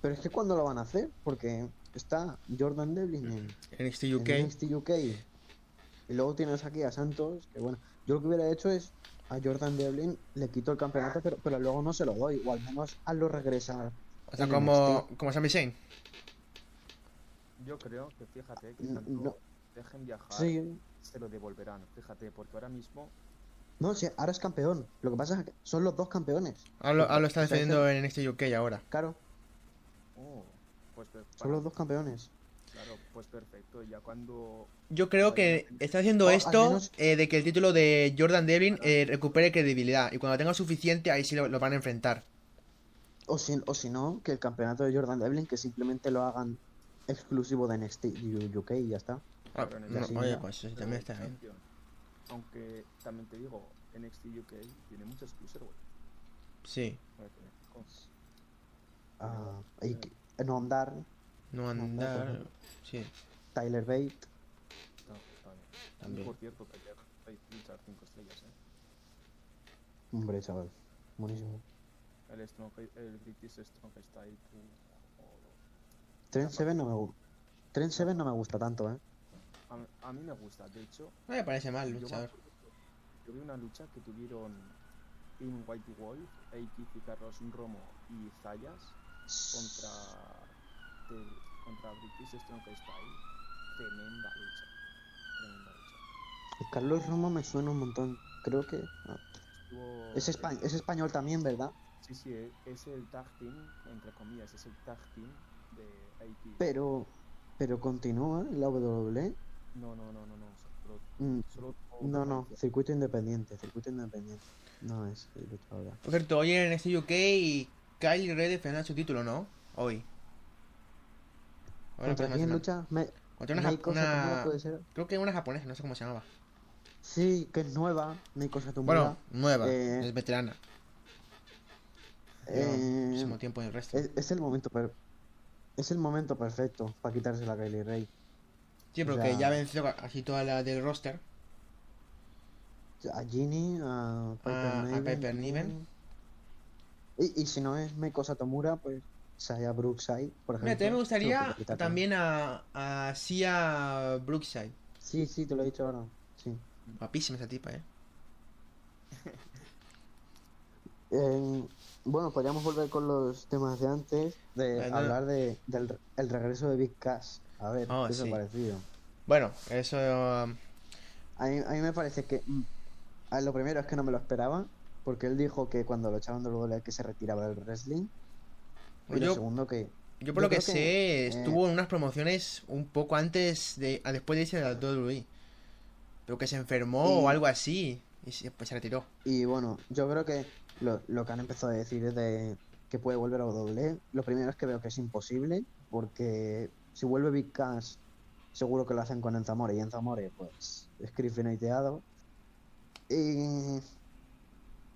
S2: pero es que ¿cuándo lo van a hacer? Porque está Jordan Devlin en,
S1: En NXT
S2: en
S1: UK.
S2: NXT UK. Y luego tienes aquí a Santos, que bueno, yo lo que hubiera hecho es a Jordan Devlin le quito el campeonato, pero, pero luego no se lo doy, o al menos hazlo regresar.
S1: O sea,
S2: en
S1: como,
S2: NXT.
S1: como Sami Zayn.
S3: Yo creo que fíjate que tanto
S2: no.
S3: Dejen viajar,
S2: Sí,
S3: se lo devolverán. Fíjate, porque ahora mismo
S2: no, sí, ahora es campeón. Lo que pasa es que son los dos campeones.
S1: Ahora, ahora lo está
S2: O sea, es
S1: defendiendo en NXT UK ahora.
S2: Claro,
S3: Oh, pues
S2: son los dos campeones.
S3: Claro, pues perfecto. Ya cuando
S1: Yo creo que está haciendo esto
S2: menos-
S1: eh, de que el título de Jordan Devlin eh, recupere credibilidad. Y cuando tenga suficiente, ahí sí lo, lo van a enfrentar.
S2: O si, o si no, que el campeonato de Jordan Devlin que simplemente lo hagan exclusivo de NXT UK y ya está.
S1: Ah, no, oye, pues eso
S3: pero
S1: también está bien.
S3: champion. Aunque también te digo, NXT UK tiene muchos cruiserweight.
S1: Sí.
S2: Ah, que- no andar,
S1: No
S2: andar,
S1: Sí.
S2: Tyler Bate.
S3: no.
S1: También.
S3: Y por cierto, ayer hay luchar 5 estrellas, ¿eh?
S2: Hombre, chaval. Buenísimo.
S3: El, Strong, el British Strong Style. uh, joder.
S2: Trent Seven no me gusta. Trent Seven no me gusta tanto, eh.
S3: A, mí- a mí me gusta, de hecho,
S1: No me parece mal
S3: yo, acuerdo- yo vi una lucha que tuvieron In White Wolf, Eiki, Carlos Romo y Zayas contra, de- contra British Strong Style. Tremenda lucha. Tremenda lucha.
S2: Carlos Romo me suena un montón. Creo que. ah,
S3: Estuvo-
S2: Es, espa- es español también, ¿verdad?
S3: Sí, sí, es el tag team, entre comillas, es el tag team de Eiki.
S2: Pero. Pero continúa en la WWE.
S3: No, no, no, no, no. Solo,
S2: Mm,
S3: solo
S2: No, no, circuito independiente, circuito independiente. No es el luchador.
S1: Por cierto, hoy en NXT UK y Kyle Ray defenderá su título, ¿no? Hoy. Ahora
S2: ¿Contra quién lucha? Me...
S1: Contra una, una-
S2: Satomura puede ser.
S1: Creo que una japonesa, no sé cómo se llamaba.
S2: Sí, que es nueva. Meiko Satomura.
S1: Bueno, nueva,
S2: eh,
S1: es veterana.
S2: Eh,
S1: tiempo en el resto.
S2: es, es el momento per- es el momento perfecto para quitarse la Kylie Ray.
S1: Sí,
S2: o
S1: porque
S2: sea-
S1: ya venció así toda la del roster.
S2: A Ginny, a Piper
S1: A- a
S2: Niven.
S1: Piper. Niven.
S2: Y, y si no es Meiko Satomura, pues Saya Brookside, por ejemplo.
S1: Mira, también me gustaría también a, a Sia Brookside.
S2: Sí, sí, te lo he dicho ahora. Sí.
S1: Guapísima esa tipa, eh. [LAUGHS]
S2: Eh, bueno, podríamos volver con los temas de antes, de
S1: Bueno.
S2: hablar de, del el regreso de Big Cash. A ver,
S1: Oh,
S2: ¿qué os ha
S1: sí.
S2: parecido?
S1: Bueno, eso. um,
S2: A mí, a mí me parece que mm, lo primero es que no me lo esperaba, porque él dijo que cuando lo echaban de WWE que se retiraba del wrestling. Y
S1: Yo-
S2: lo segundo que
S1: Yo por
S2: Yo
S1: lo que, sé,
S2: eh,
S1: estuvo en unas promociones un poco antes de. después de irse a la WWE. Pero que se enfermó
S2: Y-
S1: o algo así. Y se, pues se retiró.
S2: Y bueno, yo creo que lo, lo que han empezado a decir es de que puede volver a WWE. Lo primero es que veo que es imposible, porque si vuelve Big Cash, seguro que lo hacen con Enzamore, y Enzamore, pues, es crifiniteado. Y,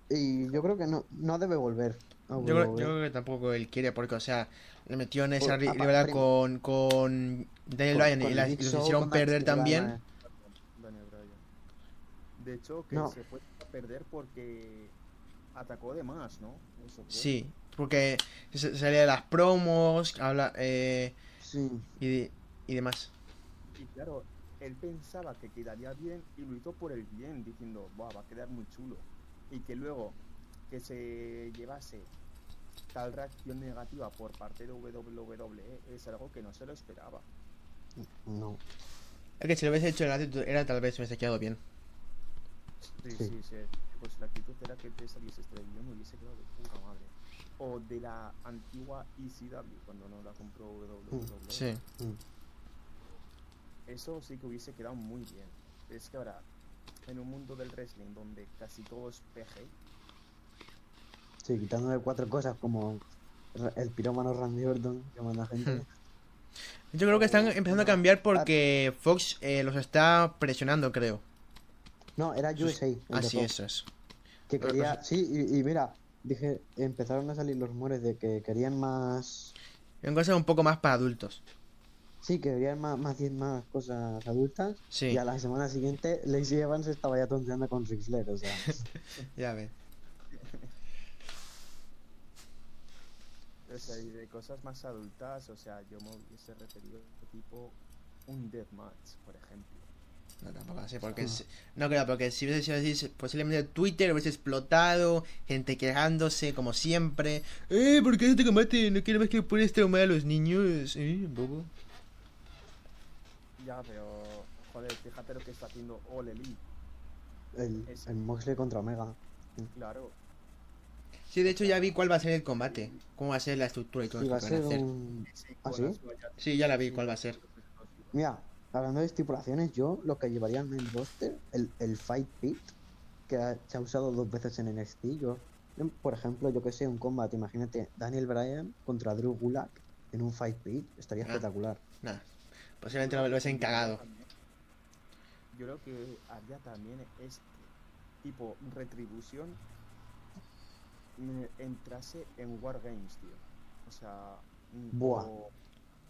S2: y yo creo que no, no debe volver a
S1: Yo creo, yo creo que tampoco él quiere, porque, o sea, le metió en esa rivalidad con, con Daniel Bryan y, la- y los
S2: Show,
S1: hicieron perder también.
S3: Daniel Bryan. De hecho, que
S2: No.
S3: se fue a perder porque atacó de más, ¿no? Eso.
S1: Sí, porque se- salía de las promos, habla eh,
S2: Sí,
S1: y, y demás.
S3: Y claro, él pensaba que quedaría bien y lo hizo por el bien, diciendo, Buah, va a quedar muy chulo. Y que luego que se llevase tal reacción negativa por parte de WWE es algo que no se lo esperaba.
S2: no.
S1: Es que si lo hubiese hecho en la actitud, era tal vez hubiese quedado bien.
S3: Sí,
S2: Sí.
S3: sí, sí. Pues la actitud era que te saliese este vídeo me hubiese quedado de puta madre. O de la antigua ECW, cuando no la compró WWE.
S1: Sí.
S2: Mm.
S3: Eso sí que hubiese quedado muy bien. Es que ahora, en un mundo del wrestling donde casi todo es PG,
S2: Sí, quitándole cuatro cosas como el pirómano Randy Orton que manda gente.
S1: Yo creo que están empezando a cambiar porque Fox eh, los está presionando, creo.
S2: No, era USA.
S1: Así es, eso es.
S2: Que quería, sí, y, mira, dije, empezaron a salir los rumores de que querían más...
S1: En cosas un poco más para adultos.
S2: Sí, que querían más, más, más cosas adultas.
S1: Sí.
S2: Y a la semana siguiente, Lacey Evans estaba ya tonteando con Ric Flair, o sea... [LAUGHS]
S1: ya ves.
S3: O sea, y de cosas más adultas, o sea, yo me hubiese referido tipo un deathmatch, por ejemplo.
S1: No, tampoco así, porque no creo, porque si hubiese sido así, posiblemente Twitter hubiese explotado, gente quejándose como siempre. Eh, ¿por qué no te combate? No quiero más que pones traumar a los niños, eh, bobo.
S3: Ya, pero, joder, fíjate lo que está haciendo All Elite.
S2: El, el Moxley contra Omega.
S3: Claro.
S1: Sí, de hecho ya vi cuál va a ser el combate, cómo va a ser la estructura y todo
S2: sí, va a ser
S1: hacer.
S2: un... ¿Ah, sí?
S1: Sí, ya la vi cuál va a ser.
S2: Mira, hablando de estipulaciones, yo lo que llevaría al main roster, el, el Fight Pit, que se ha usado dos veces en NXT, yo, por ejemplo, yo que sé, un combate, imagínate, Daniel Bryan contra Drew Gulak en un Fight Pit, estaría espectacular.
S1: Nada, posiblemente lo hubiesen cagado.
S3: Yo creo que había también este tipo retribución entrase en Wargames, tío. O sea,
S2: Buah.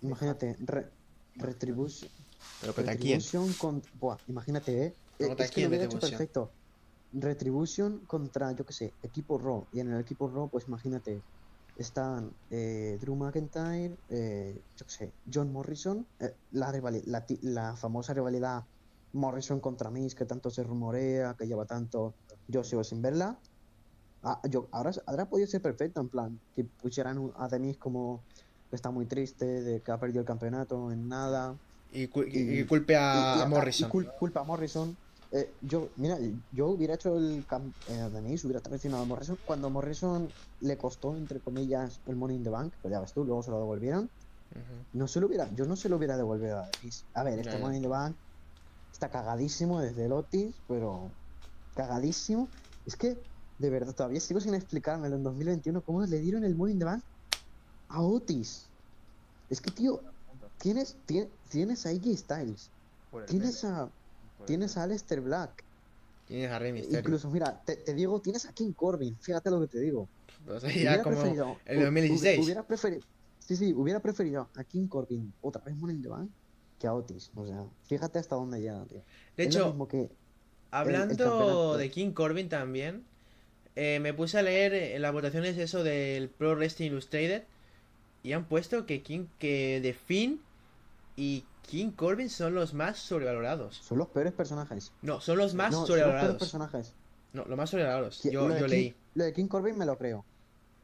S2: Imagínate, Retribution.
S1: Pero Retribution
S2: con. Buah, imagínate, eh. es que lo hubiera hecho perfecto. Retribution contra, yo que sé, equipo Raw. Y en el equipo Raw, pues imagínate, están eh, Drew McIntyre, eh, yo que sé, John Morrison, eh, la, la, la, famosa rivalidad Morrison contra Miz, que tanto se rumorea, que lleva tanto yo sigo sin verla. Ah, yo, ahora, ahora podría ser perfecto, en plan, que pusieran a Demis como que está muy triste, de que ha perdido el campeonato en nada.
S1: Y, culpe a, Morrison.
S2: culpa a Morrison. Eh, yo, mira, yo hubiera hecho el eh, Demis, hubiera traicionado a Morrison cuando Morrison le costó, entre comillas, el Money in the Bank, pues ya ves tú, luego se lo devolvieron. No se lo hubiera, yo no se lo hubiera devolvido a Demis. A ver, este Money in the Bank está cagadísimo desde el Otis, pero cagadísimo. Es que de verdad, todavía sigo sin explicármelo en 2021 cómo le dieron el Money in the Bank a Otis. Es que, tío, tienes, tienes, a AJ Styles, tienes a, tienes a Aleister Black,
S1: tienes a Rey Mysterio.
S2: Incluso, mira, te, digo, tienes a King Corbin, fíjate lo que te digo.
S1: Pues ya como preferido, el 2016.
S2: Hubiera preferido, sí, sí, hubiera preferido a King Corbin otra vez Money in que a Otis. O sea, fíjate hasta dónde llega, tío.
S1: De hecho, hablando de King Corbin también, eh, me puse a leer en las votaciones eso del Pro Wrestling Illustrated y han puesto que King, que The Finn y King Corbin son los más sobrevalorados.
S2: Son los peores personajes.
S1: No, son los más sobrevalorados. Son los
S2: personajes.
S1: No, los más sobrevalorados. Yo, yo leí.
S2: Lo de King Corbin me lo creo.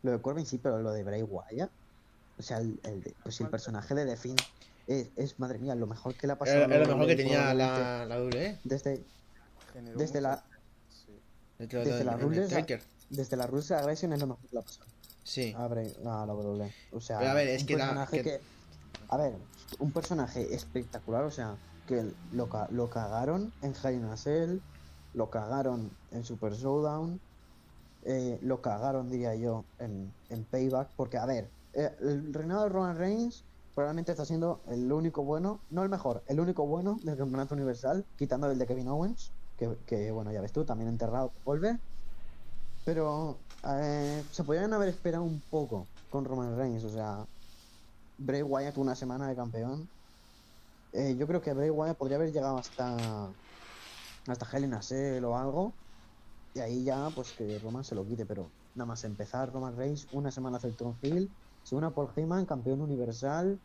S2: Lo de Corbin sí, pero lo de Bray Wyatt. O sea, el, el, pues el personaje de The Finn es, madre mía, lo mejor que le ha pasado.
S1: Era, lo mejor que tenía la, la WWE.
S2: Desde, desde la, desde, la rules, desde la Rules Aggression es lo mejor que la pasado.
S1: Sí.
S2: Abre a la W. O sea,
S1: a ver, es
S2: un
S1: que,
S2: personaje que... A ver, un personaje espectacular, o sea, que lo, lo cagaron en Hell in a Cell, lo cagaron en Super Showdown, eh, lo cagaron, diría yo, en, en Payback, porque, a ver, eh, el reinado de Roman Reigns probablemente está siendo el único bueno, no el mejor, el único bueno del campeonato universal, quitando el de Kevin Owens que, bueno, ya ves tú, también enterrado vuelve. Pero eh, se podrían haber esperado un poco con Roman Reigns, o sea, Bray Wyatt una semana de campeón. Eh, yo creo que Bray Wyatt podría haber llegado hasta hasta a Cell o algo. Y ahí ya, pues que Roman se lo quite, pero nada más empezar Roman Reigns, una semana hace el Tron Hill, se una por Heyman, campeón universal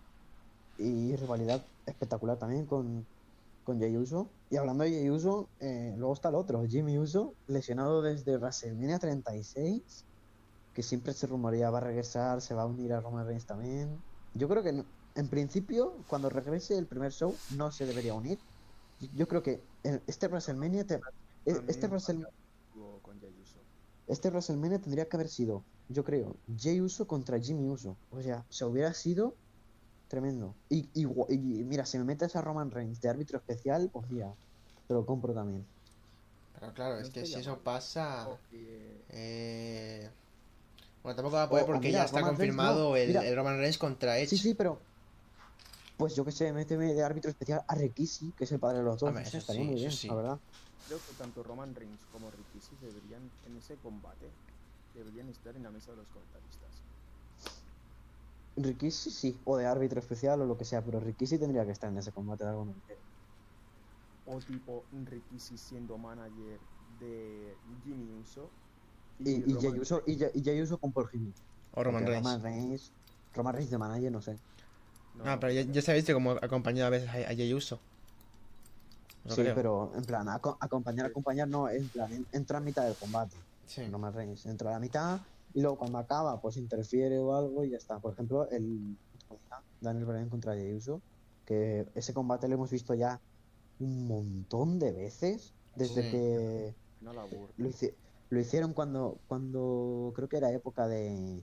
S2: y rivalidad espectacular también con, con Jey Uso. Y hablando de Jey Uso, eh, luego está el otro, Jimmy Uso, lesionado desde WrestleMania 36, que siempre se rumorea va a regresar, se va a unir a Roman Reigns también. Yo creo que en principio, cuando regrese el primer show, no se debería unir. Yo creo que este WrestleMania e, este WrestleMania este WrestleMania tendría que haber sido, yo creo, Jey Uso contra Jimmy Uso. O sea, se hubiera sido Tremendo. Y, y, mira, si me metes a Roman Reigns de árbitro especial, pues mira, te lo compro también.
S1: Pero claro, es que si eso pasa... Eh, Bueno, tampoco va a poder
S2: O- o
S1: porque
S2: mira,
S1: ya está
S2: Roman Reigns,
S1: confirmado
S2: no,
S1: el, Roman Reigns contra Edge.
S2: Sí, sí, pero. Pues yo que sé, méteme de árbitro especial a Rikishi, que es el padre de los dos. Sé,
S1: eso
S2: estaría
S1: sí,
S2: muy bien,
S1: sí.
S2: la verdad.
S3: Creo que tanto Roman Reigns como Rikishi deberían, en ese combate, deberían estar en la mesa de los comentaristas.
S2: Rikishi sí, o de árbitro especial o lo que sea, pero Rikishi tendría que estar en ese combate de alguna manera.
S3: O tipo Rikishi siendo manager de Jimmy Uso.
S2: Y, y, Uso, y, Uso con Paul Heyman.
S1: O Roman Reigns.
S2: Roman Reigns. Roman Reigns de manager, no sé.
S3: No,
S1: Ah, pero ya, ya se ha visto como acompañado a veces a, a Jey Uso. No
S2: sí,
S1: creo.
S2: pero en plan, aco- acompañar, acompañar no, en plan, en- entra a mitad del combate.
S1: Sí.
S2: Roman Reigns entra a la mitad y luego cuando acaba, pues interfiere o algo y ya está. Por ejemplo, el Daniel Bryan contra Jey Uso, que ese combate lo hemos visto ya un montón de veces desde
S1: Sí.
S2: que
S3: No la
S2: lo, hici- lo hicieron cuando, cuando creo que era época de,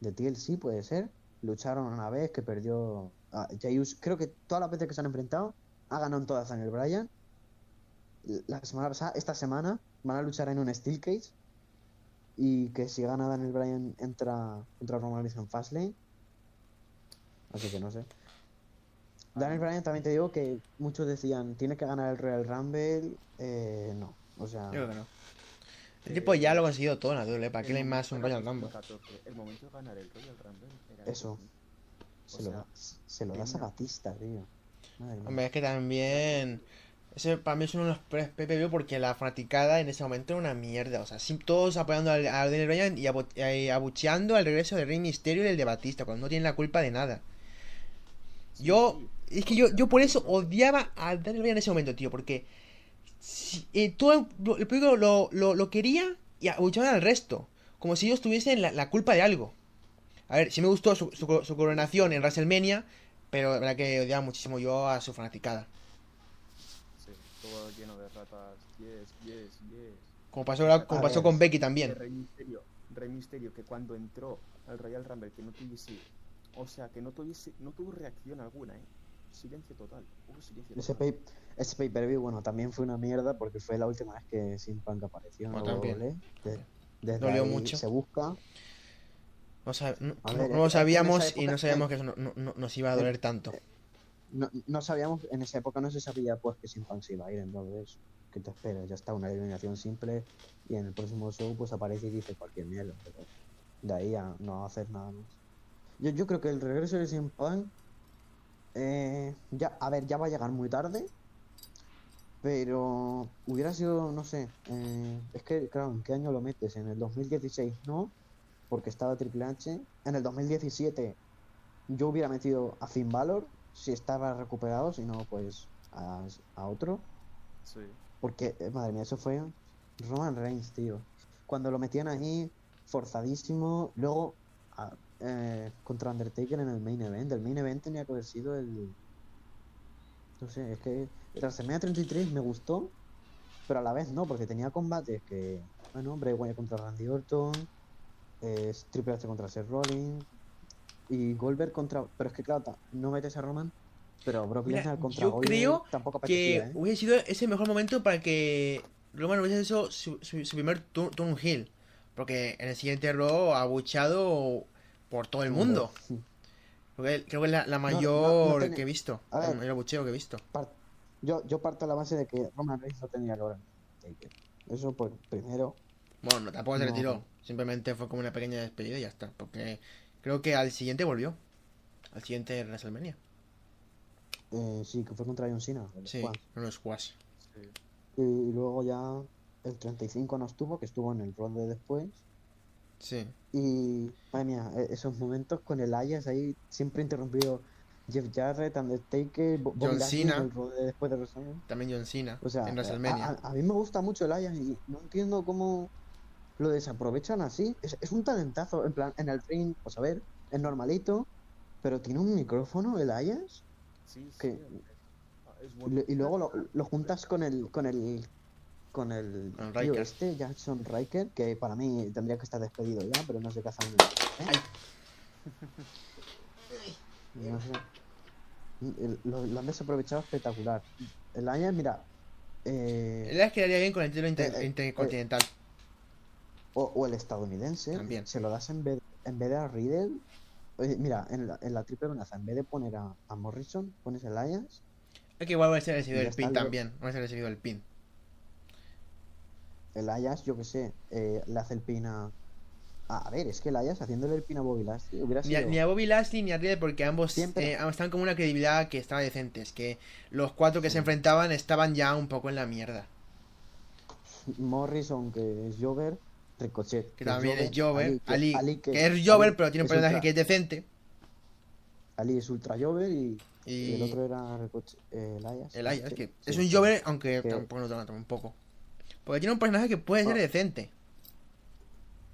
S2: de TLC, puede ser. Lucharon una vez que perdió a Jey Uso. Creo que todas las veces que se han enfrentado ha ganado en todas Daniel Bryan. La semana pasada, esta semana, van a luchar en un Steel Cage. Y que si gana Daniel Bryan entra contra Roman Reigns en Fastlane. Así que no sé. Daniel Bryan también te digo que muchos decían, tiene que ganar el Royal Rumble. Eh, no, o sea...
S1: Yo creo que no. El tipo ya lo ha conseguido todo en la WWE. ¿Para qué le hay más un Royal Rumble?
S3: 2014, El momento de ganar el Royal Rumble era
S2: Eso.
S3: 2000.
S2: Se lo,
S3: sea,
S2: da, se lo das a Batista, tío. Madre mía.
S1: Hombre, es que también. Ese para mí es uno de los PPV porque la fanaticada en ese momento era una mierda. O sea, todos apoyando a Daniel Bryan y abu- eh, abucheando al regreso de Rey Mysterio y el de Batista, cuando no tienen la culpa de nada. Yo, es que yo, yo por eso odiaba a Daniel Bryan en ese momento, tío, porque eh, todo el, público lo, lo, quería y abucheaban al resto, como si ellos tuviesen la, la culpa de algo. A ver, sí me gustó su, su coronación en WrestleMania, pero la verdad que odiaba muchísimo yo a su fanaticada.
S3: Sí, todo lleno de ratas. Yes, yes, yes.
S1: Como pasó, ahora- como pasó
S2: ver.
S1: con Becky también.
S3: Rey Misterio, Rey Misterio, que cuando entró al Royal Rumble, que no tuviese. O sea, que no tuviese. No tuvo reacción alguna, ¿eh? Silencio total. Hubo silencio
S2: Ese
S3: total.
S2: pay, ese pay per view, bueno, también fue una mierda porque fue la última vez que Sin Punk apareció en
S1: Bueno,
S2: la
S1: también.
S2: De- desde
S1: Dolió
S2: ahí
S1: mucho.
S2: se busca.
S1: No, sab- no-
S2: A
S1: no-
S2: ver,
S1: no
S2: en-
S1: lo
S2: en
S1: sabíamos
S2: esa
S1: y no
S2: época-
S1: sabíamos que eso no, no- no- nos iba a doler tanto.
S2: No, no sabíamos, en esa época no se sabía pues que Sin Punk se iba a ir, entonces, ¿qué te esperas? Ya está, una eliminación simple y en el próximo show pues aparece y dice cualquier mierda, pero de ahí a no hacer nada más. Yo, yo creo que el regreso de Sin Punk, eh, ya, a ver, ya va a llegar muy tarde, pero hubiera sido, no sé, eh, es que, claro, ¿en qué año lo metes? En el 2016 no, porque estaba Triple H. En el 2017 yo hubiera metido a Finn Balor si estaba recuperado, si no, pues a otro.
S3: Sí.
S2: Porque, eh, madre mía, eso fue Roman Reigns, tío. Cuando lo metían ahí, forzadísimo. Luego, a- eh, contra Undertaker en el main event. El main event tenía que haber sido el. No sé, es que WrestleMania 33 me gustó, pero a la vez no, porque tenía combates que. Bueno, Bray Wyatt contra Randy Orton, eh, Triple H contra Seth Rollins y Goldberg contra. Pero es que, claro, no metes a Roman, pero Brock Lesnar contra
S1: yo
S2: Goldberg
S1: creo
S2: tampoco
S1: Que
S2: ¿eh?
S1: hubiese sido ese mejor momento para que Roman hubiese hecho su, su, su primer turn, turn heel. Porque en el siguiente Raw ha abuchado por todo el mundo.
S2: Sí.
S1: Creo que, creo que es la, la
S2: no, no
S1: mayor que he visto.
S2: Ver.
S1: El abucheo que he visto.
S2: Yo, yo parto de la base de que Roman Reigns no tenía que. Eso por primero.
S1: Bueno, no, tampoco se retiró. Simplemente fue como una pequeña despedida y ya está. Porque creo que al siguiente volvió. Al siguiente WrestleMania.
S2: Eh, sí, que fue contra John Cena.
S1: Sí, no los squash.
S3: sí.
S2: Y luego ya el 35 no estuvo, que estuvo en el rol de después.
S1: Sí.
S2: Y, madre mía, e- esos momentos con el Ayas ahí, siempre interrumpido Jeff Jarrett, Undertaker, Bo- Bobby
S1: John Cena.
S2: de después de WrestleMania.
S1: También John Cena.
S2: O sea,
S1: en
S2: a,
S1: WrestleMania.
S2: a- a mí me gusta mucho el Ayas y no entiendo cómo lo desaprovechan así. Es, es un talentazo, en plan, en el ring, pues a ver, es normalito, pero tiene un micrófono el Ayas
S3: Sí, sí.
S2: Que-
S3: ah, es
S2: y,
S3: bueno.
S2: le- y luego lo, lo juntas con el con el con el tío este, Jackson Riker, que para mí tendría que estar despedido ya, pero no sé qué. [LAUGHS] No sé. El- Lo, lo han desaprovechado espectacular. El Ayas, mira, eh,
S1: es que quedaría bien con el título inter-
S2: eh, eh,
S1: intercontinental.
S2: O, el estadounidense.
S1: También.
S2: Se lo das en vez, en vez de a Riddle. Mira, en la, en la triple amenaza, en vez de poner a, a Morrison, pones a Elias.
S1: Es que igual va a ser recibido el pin también. Va a ser recibido el pin.
S2: El Ayas, yo que sé, eh, le hace el pin a. A ver, es que el Ayas haciéndole el pin a Bobby Lashley hubiera
S1: sido... ni, a, Bobby Lashley ni a Riddle porque ambos eh, están con una credibilidad que estaba decente. Es que los cuatro que se enfrentaban estaban ya un poco en la mierda.
S2: Morrison, que es Jover, Ricochet.
S1: Que, también es Jover. Ali, que, es Jover, pero tiene un personaje que es decente.
S2: Ali es Ultra Jover y, el otro era Ricochet, eh,
S1: el Ayas. que es un Jover, aunque tampoco lo trata un poco. Porque tiene un personaje que puede ser decente.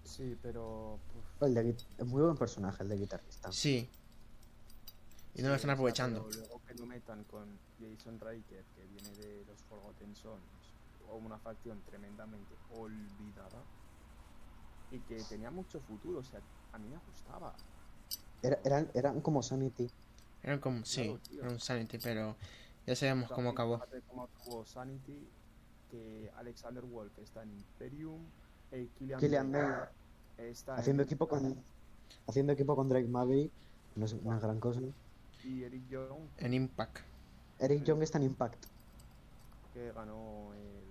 S3: Sí, pero.
S2: El de, es muy buen personaje el de guitarrista.
S1: Sí. Y no lo están aprovechando.
S3: luego que lo metan con Jason Riker, que viene de los Forgotten Sons, o una facción tremendamente olvidada, y que tenía mucho futuro, o sea, a mí me gustaba.
S2: Era, eran, eran como Sanity.
S1: Eran como, sí, eran un Sanity, pero ya sabemos cómo acabó.
S3: Cómo acabó Sanity, que Alexander Wolf está en Imperium, eh,
S2: Killian, está haciendo equipo con haciendo equipo con Drake Maverick, no es una gran cosa.
S3: Y Eric Young
S1: en Impact.
S2: Eric Young está en Impact.
S3: Que ganó el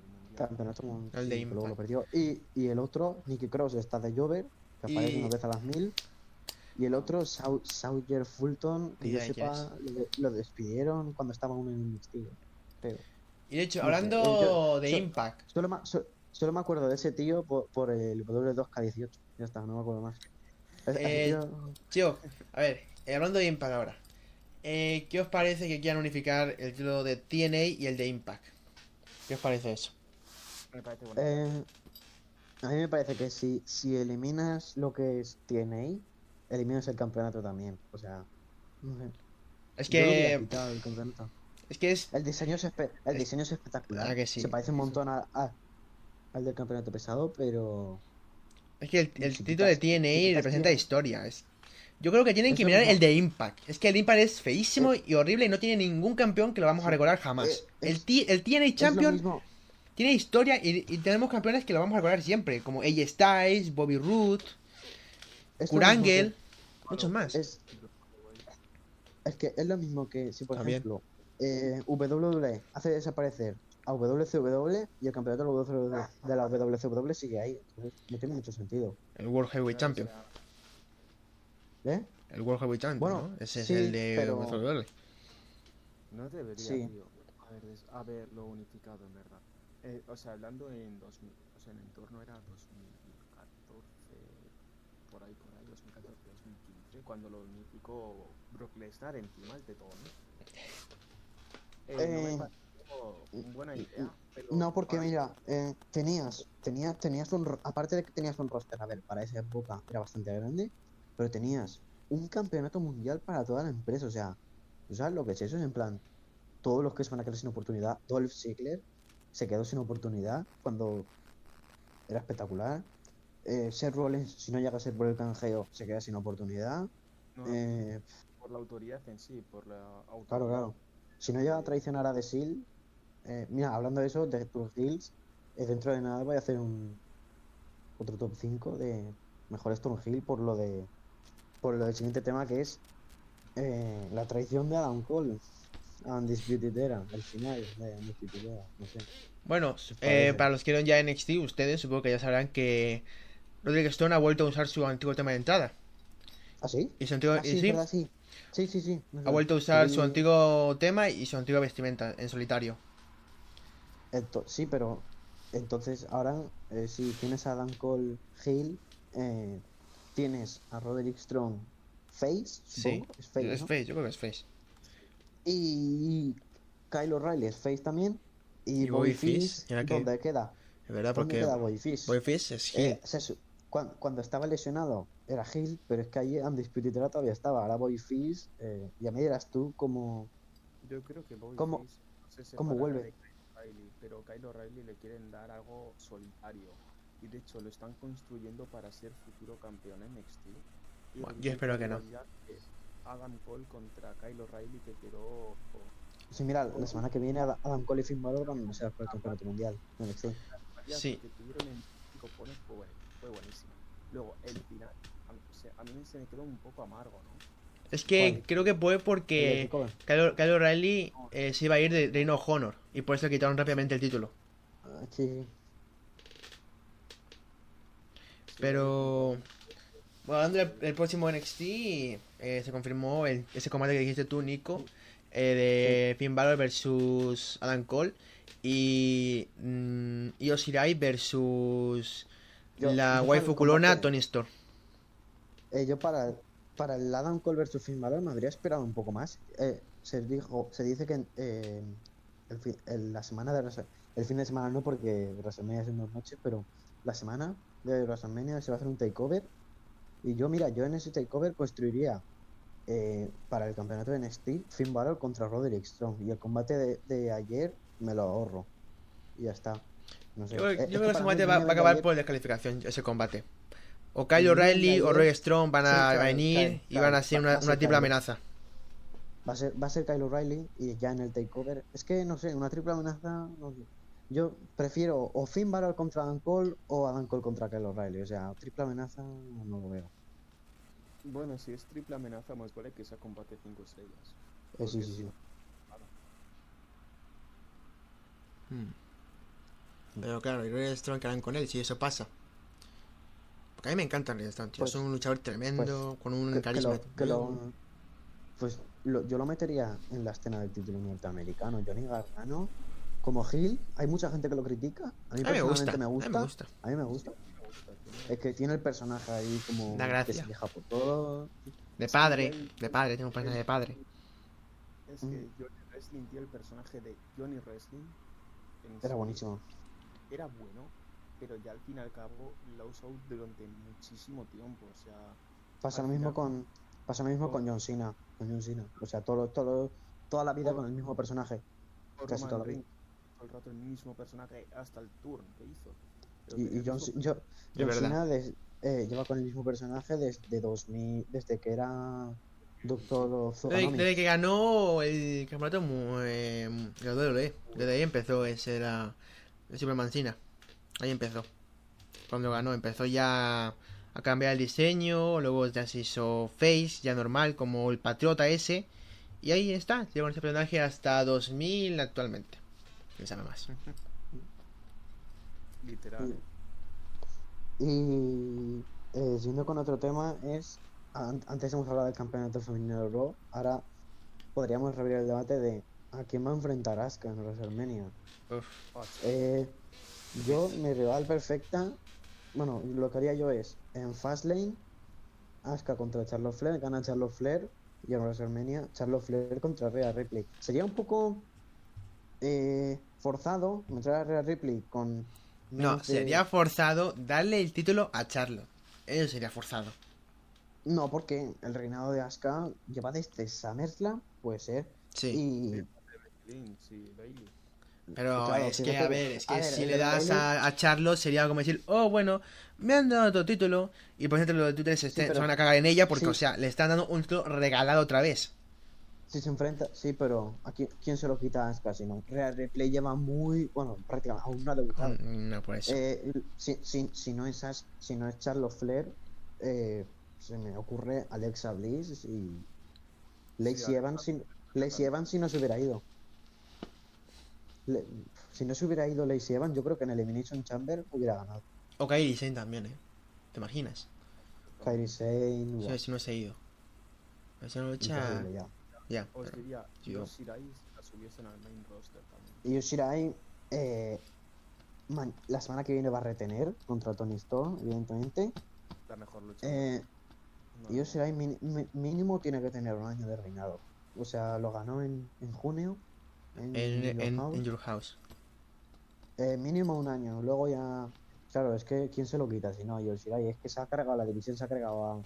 S2: campeonato
S1: el de Impact.
S2: Lo perdió. Y, y, el otro, Nicky Cross, está de Jover, que aparece una vez a las mil. Y el otro, Sawyer Fulton, que yo sepa, lo, despidieron cuando estaba aún en el investigo. Pero
S1: y de hecho, hablando de Impact.
S2: Solo, me acuerdo de ese tío por, el W2K18. Ya está, no me acuerdo más.
S1: Eh, tío, a ver, eh, hablando de Impact ahora. Eh, ¿Qué os parece que quieran unificar el título de TNA y el de Impact? ¿Qué os parece eso?
S3: Me parece
S2: bueno. Eh, a mí me parece que si, si eliminas lo que es TNA, eliminas el campeonato también. O sea,
S1: Es que.
S2: El
S1: es que es.
S2: El diseño es, el diseño es espectacular.
S1: que sí.
S2: Se parece un montón a, al del campeonato pesado, pero.
S1: Es que el, título de TNA representa historia. Es... Yo creo que tienen que mirar el de Impact. Es que el Impact es feísimo y horrible y no tiene ningún campeón que lo vamos a recordar jamás. el, el TNA Champion tiene historia y, tenemos campeones que lo vamos a recordar siempre, como AJ Styles, Bobby Roode, Kurangel, muchos más.
S2: Es, es que es lo mismo que si por ejemplo eh, WWE hace desaparecer a WCW y el campeonato de la WCW sigue ahí. no tiene mucho sentido.
S1: El World Heavyweight Champion.
S2: ¿Eh?
S1: El World Heavyweight Champion, bueno, ¿no? Ese es el de pero... WCW.
S3: No debería, sí. tío, haberlo unificado, en verdad. Eh, o sea, hablando en 2000, o sea, en entorno era 2014, por ahí, por ahí, 2014, 2015, cuando lo unificó Brock Lesnar encima de todo, ¿no?
S2: Eh, no, porque mira, eh, tenías, tenías, tenías un, aparte de que tenías un roster, a ver, para esa época era bastante grande, pero tenías un campeonato mundial para toda la empresa, o sea, ¿tú sabes lo que es eso? Es en plan, todos los que se van a quedar sin oportunidad, Dolph Ziggler se quedó sin oportunidad cuando era espectacular. Eh, Seth Rollins, si no llega a ser por el canjeo, se queda sin oportunidad.
S3: Eh, por la autoridad en sí, por la autoridad.
S2: Claro, claro. Si no llega a traicionar a The Seal, eh, mira, hablando de eso, de tus Hills, eh, dentro de nada voy a hacer un otro top 5 de mejores Turn Hill por lo de por lo del siguiente tema que es eh, la traición de Adam Cole Undisputed Era, el final de Undisputed Era, no sé.
S1: Bueno, para los que eran ya NXT, ustedes supongo que ya sabrán que Roderick Stone ha vuelto a usar su antiguo tema de entrada.
S2: ¿Ah, sí?
S1: Y su antiguo,
S2: ah, sí, sí. Sí, sí, sí.
S1: Ha vuelto a usar su antiguo tema y su antigua vestimenta en solitario.
S2: sí, pero entonces ahora eh, si tienes a Dan Cole Hill, eh, tienes a Roderick Strong Face.
S1: Sí, es Face, es face, yo creo que es Face.
S2: Y Kyle O'Reilly es Face también. Y, Boy Fish, ¿dónde queda?
S1: Es verdad, porque
S2: queda Boy Fish?
S1: Boy Fish es Hill.
S2: Eh, cuando, cuando, estaba lesionado era Hill, pero es que ahí Undisputed Era todavía estaba. Ahora Boy Fish, eh, y a mí eras tú como.
S3: Yo creo que Boy
S2: ¿Cómo,
S3: Fish
S2: ¿cómo vuelve?
S3: pero Kyle O'Reilly le quieren dar algo solitario. Y de hecho lo están construyendo para ser futuro campeón en NXT.
S1: yo espero que no.
S3: Adam Cole contra Kyle O'Reilly que quedó.
S2: Sí, mira, la semana que viene Adam Cole y Finn Balor van a ser por el campeonato mundial en.
S1: Sí.
S3: fue buenísima. Luego, el final, a mí, a mí se me quedó un poco amargo, ¿no?
S1: Es que creo que fue porque Kyle, O'Reilly eh, se iba a ir de Reino Honor y por eso le quitaron rápidamente el título.
S2: Ah, sí.
S1: Pero. Bueno, hablando del, próximo NXT, eh, se confirmó ese combate que dijiste tú, Nico, eh, de Finn Balor versus Adam Cole y mm, Osirai versus la waifu culona Tony Storm.
S2: Eh, yo para, para el Adam Cole versus Finn Balor me habría esperado un poco más. se dijo, se dice que el, la semana de el fin de semana no porque WrestleMania es en dos noches, pero la semana de WrestleMania se va a hacer un takeover. Y yo, mira, yo en ese takeover construiría eh, para el campeonato de NXT Finn Balor contra Roderick Strong. Y el combate de, ayer me lo ahorro. Y ya está.
S1: Yo, creo que ese combate va, a acabar por descalificación, ese combate. O Kyle O'Reilly o Roderick Strong van a venir y van a ser una, una triple amenaza.
S2: Va a ser, va a ser Kyle O'Reilly y ya en el takeover. Es que no sé, una triple amenaza. No yo prefiero o Finn Balor contra Adam Cole o Adam Cole contra Kyle O'Reilly. O sea, triple amenaza no lo veo.
S3: Bueno, si es triple amenaza, más vale que sea combate 5 estrellas.
S2: Eh, sí, sí, sí.
S1: Hmm. Pero claro, y Red Strong quedan con él, si eso pasa. Porque a mí me encanta Red Strong, tío. es pues un luchador tremendo, pues, con un carisma.
S2: pues yo lo metería en la escena del título norteamericano. Johnny Gargano como Gil, hay mucha gente que lo critica. A mí, personalmente me gusta. A mí me gusta. Es que tiene el personaje ahí como
S1: gracia.
S2: que se queja por todo.
S1: De padre, de padre, tiene un personaje de padre.
S3: Es que mm. Johnny Wrestling, tío, el personaje de Johnny Wrestling.
S2: Era buenísimo.
S3: Era bueno, pero ya al fin y al cabo lo usó durante muchísimo tiempo. O sea.
S2: Pasa lo mismo con. Pasa lo mismo con John Cena. Con John Cena. O sea, todo, todo, toda la vida con el mismo personaje. Casi toda la vida
S3: el rato el mismo personaje hasta el turno que hizo.
S2: Y, y John, yo, Cena eh, lleva con el mismo personaje desde 2000, desde que era Doctor
S1: desde, desde, que ganó el campeonato eh, WWE. Desde ahí empezó ese era el Superman Cena. Ahí empezó. Cuando ganó, empezó ya a cambiar el diseño, luego ya se hizo Face, ya normal, como el Patriota ese. Y ahí está, lleva ese personaje hasta 2000 actualmente sabe más.
S3: Literal.
S2: Y eh, siguiendo con otro tema es, antes hemos hablado del campeonato femenino de Raw, ahora podríamos reabrir el debate de a quién va a enfrentar Asuka en WrestleMania. Eh, yo, mi rival perfecta, bueno, lo que haría yo es, en Fastlane, Asuka contra Charlotte Flair, gana Charlotte Flair, y en WrestleMania, Charlotte Flair contra Rhea Ripley. Sería un poco eh, forzado meter a Rhea Ripley con.
S1: No, sería forzado darle el título a Charlotte. Eso sería forzado.
S2: No, porque el reinado de Asuka lleva desde SummerSlam, puede ser.
S1: Sí. Pero es que, a ver, es que si le das a, a, Charlotte sería como decir, oh, bueno, me han dado otro título y por ejemplo los títulos se, van a cagar en ella porque, o sea, le están dando un título regalado otra vez.
S2: Si se enfrenta, sí, pero aquí, ¿quién se lo quita a Asuka? Si no, Real Replay lleva muy, bueno, prácticamente aún no ha debutado.
S1: Mm, no puede ser.
S2: Eh, si, si, si, no es si no es Charlotte Flair, eh, se me ocurre Alexa Bliss y Lacey Evans, si, Lacey Evans si no se hubiera ido. si no se hubiera ido Lacey Evans, yo creo que en Elimination Chamber hubiera ganado.
S1: O Kairi Sane también, ¿eh? ¿Te imaginas?
S2: Kairi Sane.
S1: Sí, si no se ha ido. Esa noche. Ya.
S3: Os diría, Yoshirai la subiesen al main roster también.
S2: Y Yoshirai, eh, la semana que viene va a retener contra Tony Storm, evidentemente.
S3: La mejor lucha.
S2: Eh, Yoshirai mínimo tiene que tener un año de reinado. O sea, lo ganó en, en junio.
S1: En, en, Your House.
S2: Eh, mínimo un año. Luego ya. Claro, es que ¿quién se lo quita si no? Yoshirai es que se ha cargado la división, se ha cargado a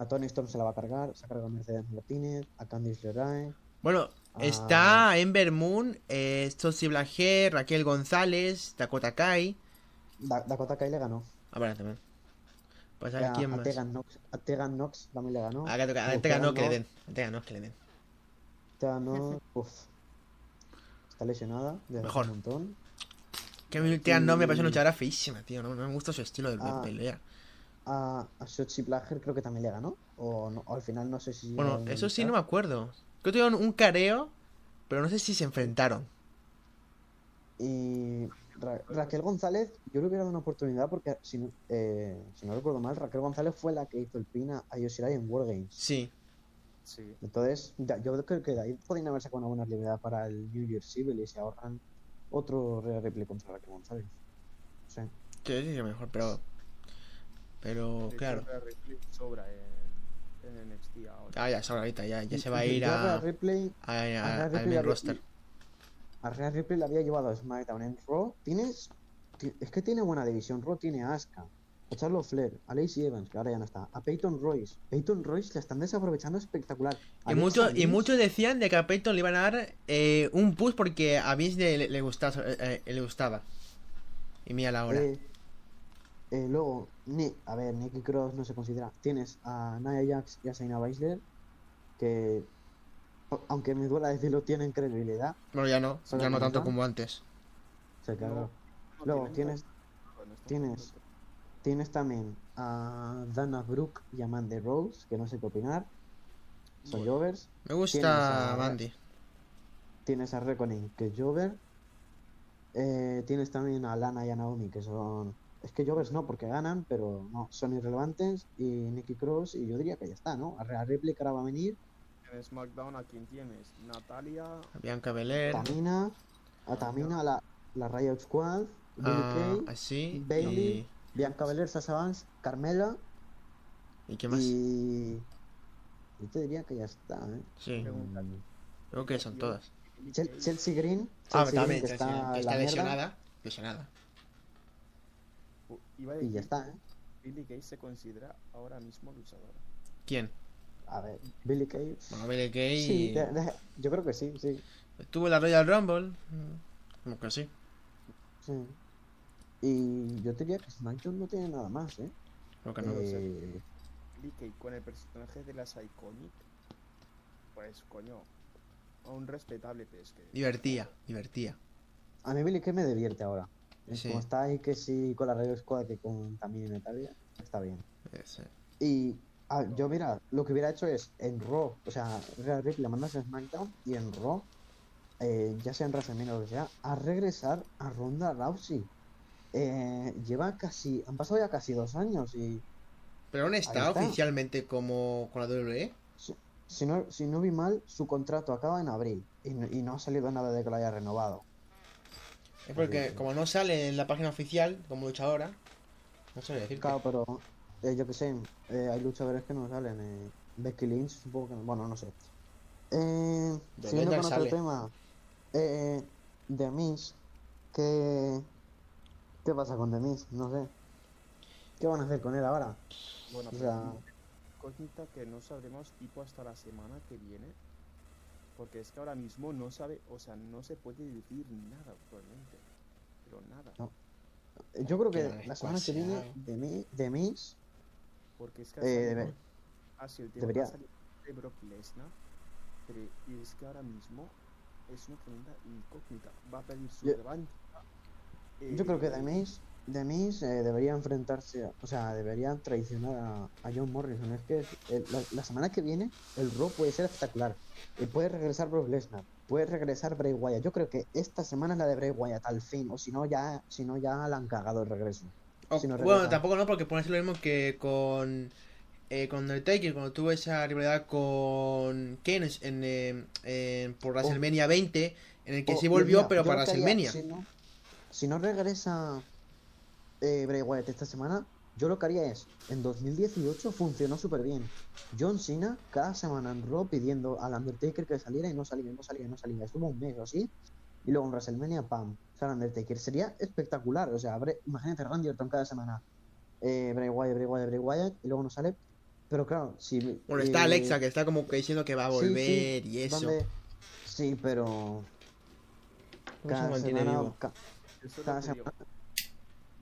S2: a Tony Storm se la va a cargar, se ha cargado a Mercedes Martínez, a Candice LeRae.
S1: Bueno, está Ember Moon, eh, Blager, Raquel González, Dakota Kai.
S2: Dakota Kai le ganó.
S1: Ah, vale, también. Pues a ver quién más.
S2: Tegan Nox, a Tegan Nox también le ganó.
S1: A, Tegan Nox que le den. A Tegan Nox que le den.
S2: Tegan Nox, uff. Está lesionada.
S1: Mejor.
S2: Un montón.
S1: Que a mí Tegan no me parece una luchadora feísima, tío. No, no me gusta su estilo de
S2: Ah.
S1: pelea.
S2: A, a Shotzi creo que también le ganó. O, no- o al final no sé si.
S1: Bueno, eso sí no me acuerdo. Creo que tuvieron un careo, pero no sé si se enfrentaron.
S2: Y Ra- Raquel González, yo le hubiera dado una oportunidad porque, si no, eh, si no recuerdo mal, Raquel González fue la que hizo el pin a Yoshirai en Wargames.
S1: Sí.
S3: Sí.
S2: Entonces, ya- yo creo que de ahí podrían haber sacado una buena rivalidad para el New Year's Evil y se ahorran otro Rhea Ripley contra Raquel González. Sí.
S1: Sí, sí, sí, mejor, pero. Pero,
S3: De
S1: claro.
S3: Rhea Ripley sobra en, en NXT ahora.
S1: Ah, ya, es ahorita, ya, ya se va a ir
S2: Rhea
S1: a,
S2: Ripley,
S1: a,
S2: a
S1: a- al main roster.
S2: a Rhea Ripley la había llevado a SmackDown en Raw. Tienes. ti- Es que tiene buena división. Raw tiene a Asuka, a Charlotte Flair, a Lacey Evans, que ahora ya no está, a Peyton Royce. Peyton Royce la están desaprovechando espectacular. A
S1: Y, muchos y muchos decían de que a Peyton le iban a dar eh, un push porque a Vince le, le, le gustaba, eh, eh, le gustaba. Y mira la hora.
S2: eh, eh, luego, Ni- a ver, Nicky Cross no se considera. Tienes a Nia Jax y a Shayna Baszler, que, aunque me duela decirlo, tienen credibilidad.
S1: Bueno, ya no,
S2: ¿Solo
S1: ya no tanto como antes.
S2: Se cagó.
S3: No, no
S2: Luego tienes, tienes- tienes también a Dana Brooke y a Mandy Rose, que no sé qué opinar. Son
S3: Bueno.
S2: Jovers.
S1: Me
S2: Tienes
S1: gusta
S2: a-
S1: Mandy.
S2: Tienes a Reckoning, que es Jover. Eh, tienes también a Lana y a Naomi, que son. Es que Jovers no, porque ganan, pero no, son irrelevantes. Y Nicky Cross, y yo diría que ya está, ¿no? A Rhea Ripley, que ahora va a venir.
S3: En SmackDown, ¿a quién tienes? Natalia.
S1: Bianca Belair.
S2: Tamina, a Tamina, la, la Riot Squad, Billie
S1: ah,
S2: Kay,
S1: así.
S2: Bailey. Bianca Belair, Sasha Banks, Carmela.
S1: Y, ¿Y qué más?
S2: Y. Yo te diría que ya está, ¿eh?
S1: Sí, creo que son todas.
S2: Chelsea Green.
S1: Ah, también,
S2: Green, que
S1: Chelsea,
S2: está,
S1: que
S2: mierda,
S1: lesionada. Lesionada.
S3: Iba a
S2: Y ya está, ¿eh?
S3: Billie Kay se considera ahora mismo luchadora.
S1: ¿Quién?
S2: A ver, Billy Kay.
S1: Bueno, Kay.
S2: Sí, de- de- yo creo que sí, sí,
S1: Estuvo en la Royal Rumble. Como que sí.
S2: sí. Y yo te diría que SmackDown no tiene nada más, ¿eh?
S1: Creo que no.
S2: Eh,
S3: Billie Kay con el personaje de las Iconic, pues coño, un respetable pesque.
S1: Divertía, divertía.
S2: a mí Billy Kay me divierte ahora.
S1: Sí.
S2: Como está ahí que sí con la Radio Squad que con también Natalia, está bien. Y ah, yo, mira, lo que hubiera hecho es en Raw, o sea, Rhea Ripley la mandas a SmackDown y en Raw, eh, ya sea en WrestleMania o lo que sea, a regresar a Ronda Rousey. Eh, lleva casi, han pasado ya casi dos años y
S1: Pero aún está,
S2: está.
S1: oficialmente como con la. WWE.
S2: si, si no, si no vi mal, su contrato acaba en abril y no ha salido nada de que lo haya renovado.
S1: Es porque como no sale en la página oficial como luchadora, no sé decir
S2: Claro, pero eh, yo que sé, eh, hay luchadores que no salen. Eh, Becky Lynch, supongo que no, bueno, no sé. Eh,
S1: De
S2: siguiendo con otro
S1: sale.
S2: tema, eh, The Miz, ¿qué, ¿qué pasa con The Miz? No sé. ¿Qué van a hacer con él ahora?
S3: Bueno,
S2: O sea,
S3: cosita que no sabremos tipo hasta la semana que viene. Porque es que ahora mismo no sabe, o sea, no se puede decir nada actualmente. Pero nada.
S2: No. eh, yo creo
S1: Que
S2: la semana que viene. The Miz, The Miz,
S3: Porque es que
S2: eh,
S3: ha sido el tema
S2: debería-
S3: de Brock Lesnar. Pero y es que ahora mismo es una tremenda incógnita. Va a pedir su
S2: Yo-
S3: revancha.
S2: Yo creo que
S3: Eh,
S2: The Miz, eh, debería enfrentarse, a- o sea, debería traicionar a, a John Morrison. Es que la, la semana que viene el Raw puede ser espectacular. Y puede regresar Brock Lesnar, puede regresar Bray Wyatt. Yo creo que esta semana es la de Bray Wyatt al fin, o si no ya, si no ya la han cagado el regreso.
S1: O-
S2: Si no
S1: bueno, tampoco no, porque ser lo mismo que con eh, con Undertaker, cuando tuvo esa rivalidad con Kane en, eh, por WrestleMania 20, en el que
S2: O-
S1: sí
S2: y
S1: volvió,
S2: mira,
S1: pero para WrestleMania.
S2: Si no, si no regresa eh, Bray Wyatt esta semana, yo lo que haría es, en 2018 funcionó súper bien. John Cena cada semana en Raw pidiendo al Undertaker que saliera y no salía, no salía, no salía. Estuvo un mes o así. Y luego en WrestleMania, pam, sale Undertaker. Sería espectacular. O sea, Bray- imagínate Randy Orton cada semana. Eh, Bray Wyatt, Bray Wyatt, Bray Wyatt. Y luego no sale. Pero claro, si...
S1: Bueno, está
S2: eh,
S1: Alexa, que está como que diciendo que va a volver
S2: sí,
S1: y eso.
S2: Sí, pero... Cada semana,
S1: vivo.
S2: ca- cada semana-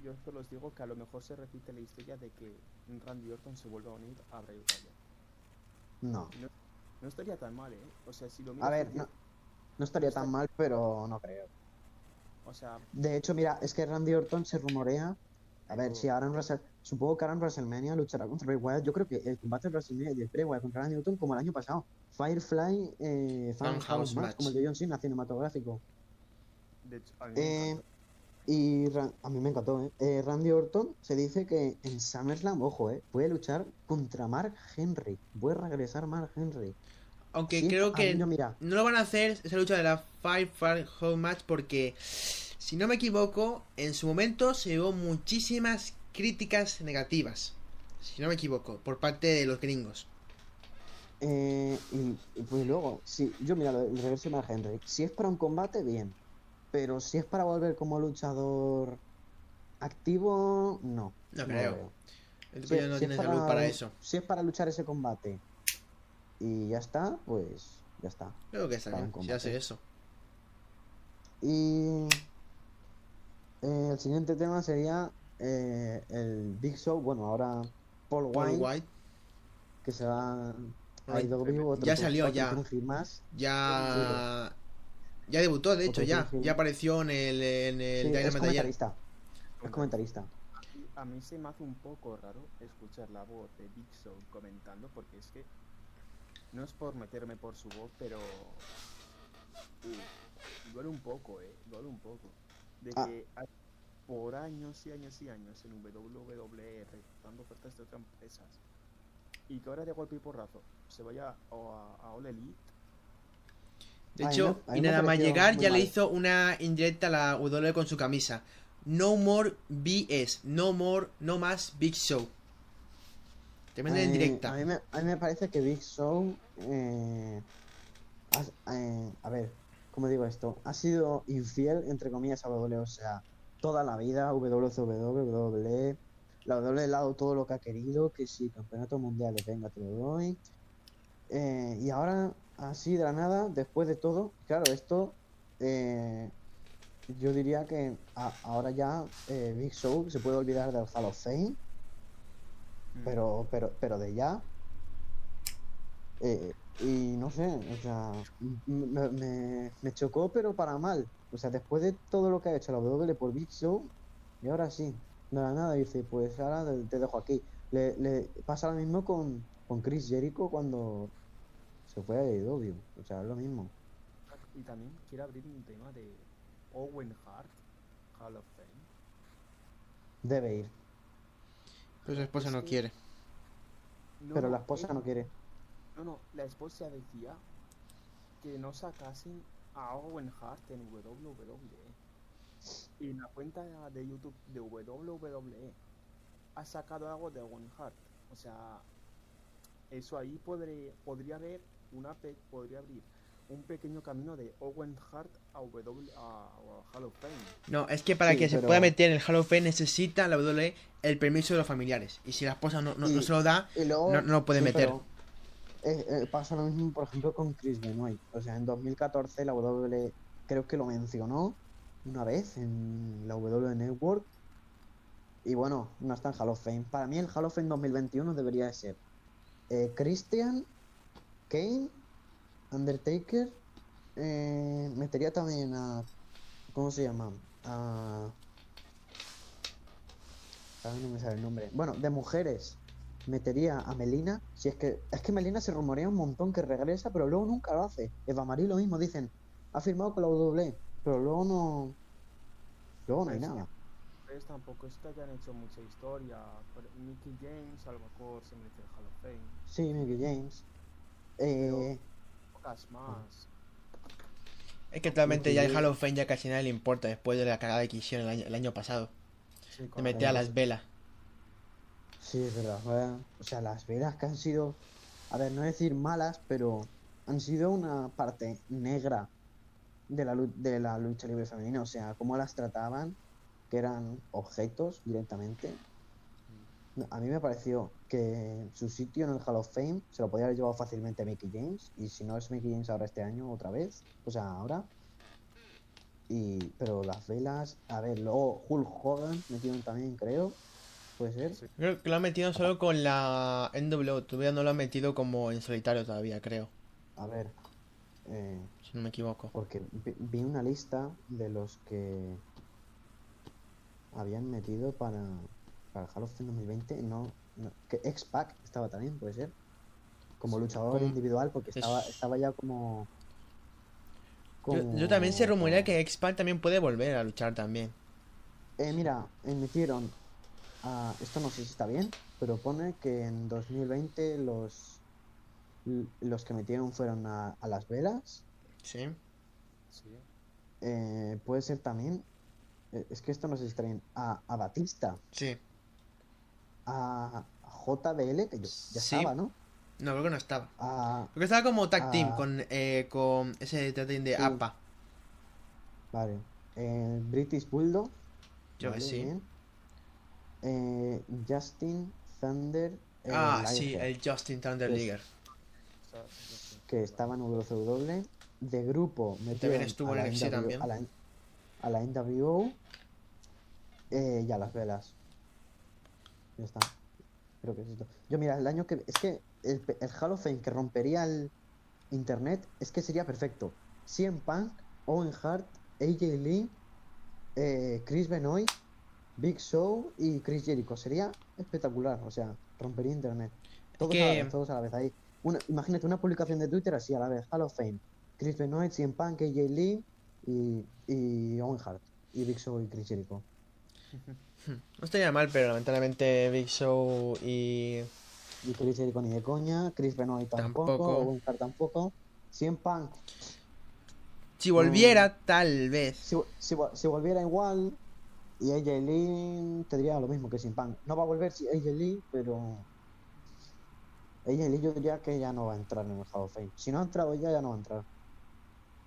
S3: yo solo os digo que a lo mejor se repite la historia de que Randy Orton se vuelva a unir a Bray Wyatt.
S2: No.
S3: No estaría tan mal, ¿eh? O sea, si lo
S2: A ver, no, no estaría tan mal, pero no creo.
S3: O sea,
S2: De hecho, mira, es que Randy Orton se rumorea. A ver, si ahora en Wrestle- Supongo que ahora en WrestleMania luchará contra Bray Wyatt. Yo creo que el combate de WrestleMania de Bray Wyatt contra Randy Orton como el año pasado. Firefly eh, Fan House match, como el de John Cena cinematográfico.
S3: de hecho, a mí me
S2: Eh,
S3: encanta.
S2: Y a mí me encantó, ¿eh? Eh, Randy Orton se dice que en SummerSlam, ojo, ¿eh? Puede luchar contra Mark Henry. Puede regresar Mark Henry.
S1: Aunque
S2: Sí,
S1: creo que
S2: no, mira,
S1: no lo van a hacer esa lucha de la Five Fire Home Match porque, si no me equivoco, en su momento se llevó muchísimas críticas negativas. Si no me equivoco, por parte de los gringos.
S2: Eh, y, y pues luego, si yo mira, el regreso de Mark Henry, si es para un combate, bien. Pero si es para volver como luchador activo, no.
S1: No creo.
S2: veo.
S1: El
S2: Si,
S1: no
S2: si
S1: tiene
S2: es
S1: salud para eso.
S2: Si es para luchar ese combate y ya está, pues ya está.
S1: Creo que está
S2: para
S1: bien, si hace eso.
S2: Y eh, el siguiente tema sería eh, el Big Show. Bueno, ahora Paul
S1: Paul
S2: White,
S1: White
S2: que se va a
S1: Right.
S2: IW, otro
S1: Ya salió, ya.
S2: más.
S1: ya. Ya debutó, de hecho, ya. Ya apareció en el, en el
S2: Sí, es
S1: Dynamite ayer.
S2: comentarista. Es comentarista.
S3: A mí se me hace un poco raro escuchar la voz de Big Show comentando porque es que no es por meterme por su voz, pero uh, duele un poco, eh, duele un poco. De
S2: Ah.
S3: que hay- por años y años y años en WWE dando ofertas de otras empresas y que ahora de golpe y porrazo se vaya o a, a All Elite.
S1: De hecho, y nada más llegar, ya le hizo una indirecta a la W con su camisa. No more BS, no more, no más Big Show. Tremenda
S2: Eh,
S1: indirecta.
S2: A mí, me, a mí me parece que Big Show. eh, eh, a ver, ¿cómo digo esto? Ha sido infiel, entre comillas, a WWE. O sea, toda la vida, WCW, WWE. La WWE le ha dado todo lo que ha querido. Que si campeonato mundial, venga, te lo doy. Eh, y ahora, así de la nada, después de todo, claro, esto. eh, yo diría que a- ahora ya eh, Big Show se puede olvidar del Hall of Fame
S3: Mm.
S2: pero pero pero de ya Eh, y no sé o sea me, me- me chocó pero para mal o sea después de todo lo que ha hecho la W por Big Show y ahora sí de la nada dice pues ahora te, te dejo aquí le, le pasa lo mismo con, con Chris Jericho cuando se fue a AEW o sea es lo mismo
S3: Y también quiero abrir un tema de Owen Hart, Hall of Fame.
S2: debe ir
S1: Pero su esposa no quiere.
S3: No,
S2: pero la esposa
S3: él-
S2: no quiere
S3: No, no, la esposa decía que no sacasen a Owen Hart en WWE. Y en la cuenta de YouTube de WWE ha sacado algo de Owen Hart. O sea, eso ahí podré, podría haber una pe- podría abrir un pequeño camino de Owen Hart a, w, a, a Hall of Fame.
S1: No, es que para
S2: Sí,
S1: que se pueda meter en el Hall of Fame necesita la W el permiso de los familiares. Y si la esposa no, no, se lo da,
S2: luego,
S1: No- no lo puede meter.
S2: pero, eh, eh, pasa lo mismo, por ejemplo, con Chris Benoit. O sea, en 2014 la W creo que lo mencionó una vez en la W Network. Y bueno, no está en Hall of Fame. Para mí el Hall of Fame 2021 debería de ser eh, Christian, Kane, Undertaker. eh, metería también a... ¿Cómo se llama? A... Ahora no me sale el nombre. Bueno, de mujeres metería a Melina. Si es que es que Melina se rumorea un montón que regresa, pero luego nunca lo hace. Eva Marie lo mismo, dicen, ha firmado con la W, pero luego no. Luego no hay nada.
S3: Pues tampoco es que hayan hecho mucha historia. Por- Mickey James a lo mejor se mete en Hall of Fame.
S2: Sí, Mickey James. Eh,
S3: Pocas más.
S1: es que actualmente ya el Hall of Fame ya casi nadie le importa después de la cagada que hicieron el año, el año pasado.
S3: Sí,
S1: De meter a las velas.
S2: sí, es verdad. ¿verdad? O sea, las velas que han sido, a ver, no decir malas, pero han sido una parte negra de la, de la lucha libre femenina. O sea, cómo las trataban, que eran objetos directamente. A mí me pareció que su sitio en el Hall of Fame se lo podía haber llevado fácilmente Mickey James. Y si no es Mickey James ahora este año, otra vez. O sea, ahora. Y, pero las velas, a ver, luego Hulk Hogan metieron también, creo. Puede ser.
S3: Sí.
S1: Creo que lo han metido solo con la NW. Todavía no lo han metido como en solitario todavía, creo.
S2: A ver. Eh,
S1: si no me equivoco.
S2: Porque vi una lista de los que habían metido para, para el Hall of Fame 2020. No, que X-Pac estaba también, puede ser. Como luchador individual, porque estaba, estaba ya como.
S1: Yo, también se rumorea que X-Pac también puede volver a luchar también.
S2: Eh, mira, metieron. A, esto no sé si está bien, pero pone que en 2020 los los que metieron fueron a, las velas.
S1: Sí.
S2: Eh, puede ser también. Eh, es que esto no sé si está bien. A, Batista.
S1: Sí.
S2: A JBL, que ya estaba, ¿no?
S1: No, creo que no estaba. Porque estaba como tag team con, eh, con ese tag team de APA.
S2: Vale. British Bulldog.
S1: Yo que sí.
S2: Justin Thunder.
S1: ah, sí, el Justin Thunder Leaguer
S2: que estaba en WCW. De grupo
S1: también estuvo en el también.
S2: A la, a la NWO eh, y a las velas. Ya está. Creo que es esto. Yo, mira, el año que. Es que el, el Hall of Fame que rompería el internet es que sería perfecto. CM Punk, Owen Hart, AJ Lee, eh, Chris Benoit, Big Show y Chris Jericho. Sería espectacular. O sea, rompería internet. Todos, a, la vez, todos a la vez ahí imagínate una publicación de Twitter así a la vez, Hall of Fame, Chris Benoit, CM Punk, AJ Lee y, y Owen Hart, y Big Show y Chris Jericho.
S1: No estaría mal, pero lamentablemente Big Show y...
S2: Y Chris Jericho ni de coña, Chris Benoit tampoco, Hart tampoco, CM Punk...
S1: Si volviera, mm. tal vez.
S2: Si, si, volviera igual, y AJ Lee tendría lo mismo que CM Punk. No va a volver AJ Lee, pero ella yo diría que ya no va a entrar en el Hall of Fame. Si no ha entrado ella, ya no va a entrar.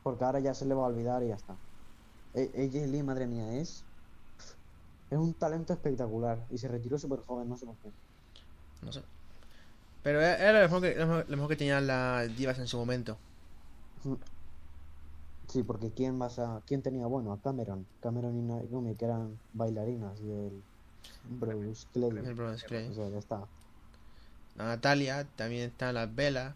S2: Porque ahora ya se le va a olvidar y ya está. AJ Lee, madre mía, es. Es un talento espectacular. Y se retiró súper joven, no sé por qué.
S1: No sé. Pero era lo mejor que, lo mejor que tenían las divas en su momento.
S2: Sí, porque ¿quién vas a, quién tenía bueno? A Cameron. Cameron y Naomi, que eran bailarinas. Y el Bruce Clay.
S1: El Bruce Clay.
S2: O sea, ya está.
S1: Natalia, también está las velas.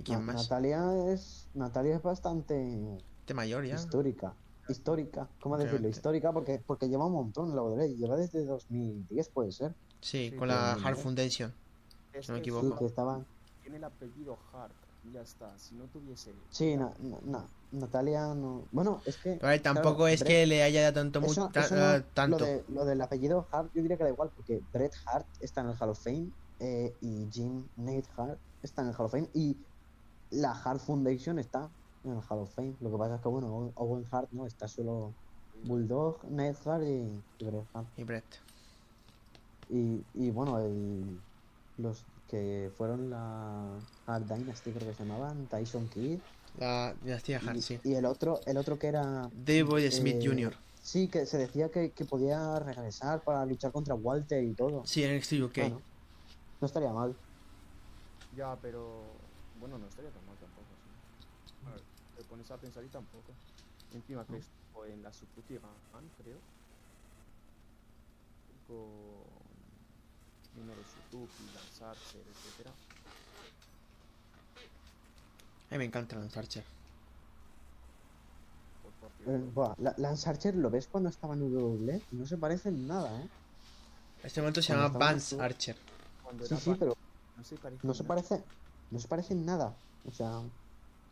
S1: ¿Y quién más?
S2: Natalia es, Natalia es bastante
S1: de mayor ya.
S2: Histórica. Histórica, ¿cómo decirlo? Histórica porque, porque lleva un montón la ley. Lleva desde 2010, puede ser.
S1: Sí, con la Hart Foundation. Si no me equivoco.
S2: Sí, que estaba...
S3: Tiene el apellido Hart ya está. Si no tuviese.
S2: Sí, no, no, Natalia no. Bueno, es que.
S1: tampoco es que le haya dado tanto. mucho, tanto.
S2: Lo, de, lo, del apellido Hart, yo diría que da igual, porque Bret Hart está en el Hall of Fame eh, y Jim Nate Hart está en el Hall of Fame y la Hart Foundation está en el Hall of Fame. Lo que pasa es que, bueno, Owen Hart no está solo Bulldog, Nate Hart y, Bret Hart.
S1: Y Bret.
S2: Y, y bueno, el, los que fueron la Hart Dynasty, creo que se llamaban, Tyson Kidd.
S1: La dinastía Hart, sí.
S2: Y el otro, el otro que era.
S1: David Smith eh, Jr.
S2: Sí, que se decía que, que, podía regresar para luchar contra Walter y todo.
S1: Sí, en NXT UK.
S2: No estaría mal.
S3: Ya, pero. Bueno, no estaría tan mal tampoco. A ver, te pones a pensar y tampoco. Encima que estuvo en la Suzuki creo. Con. Minoru Suzuki, Lance Archer, etc.
S1: A mí me encanta Lance Archer.
S2: Eh, la, Lance Archer lo ves cuando estaba en WWE no se parece en nada, ¿eh?
S1: Este momento se llama Vance Archer
S2: sí, sí, pero no se parece, no se parece, en nada. O sea,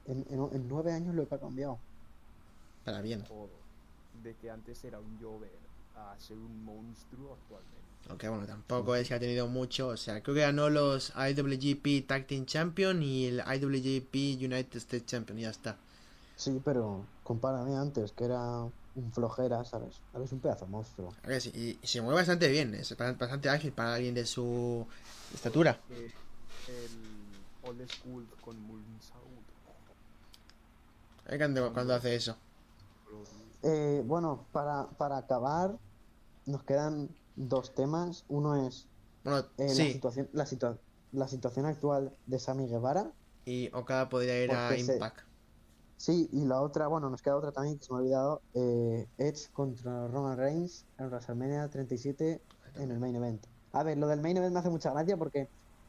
S2: en, nueve años lo que ha cambiado.
S1: Para bien.
S3: De que antes era un Jover a ser un monstruo actualmente.
S1: Aunque bueno, tampoco es que ha tenido mucho. O sea, creo que ganó los IWGP Tag Team Champion y el IWGP United States Champion y ya está.
S2: Sí, pero compárame antes, que era un flojera, ¿sabes? Ahora es un pedazo monstruo.
S1: y, se mueve bastante bien, es bastante ágil para alguien de su estatura.
S3: Eh, el old school con
S1: Cuando hace eso.
S2: Eh, bueno, para, para acabar, nos quedan dos temas. Uno es
S1: bueno,
S2: eh, la, situación, la, la situación actual de Sammy Guevara.
S1: Y Okada podría ir a Impact.
S2: Sí, y la otra, bueno, nos queda otra también que se me ha olvidado. Eh, Edge contra Roman Reigns en WrestleMania 37 en el main event. A ver, lo del main event me hace mucha gracia porque,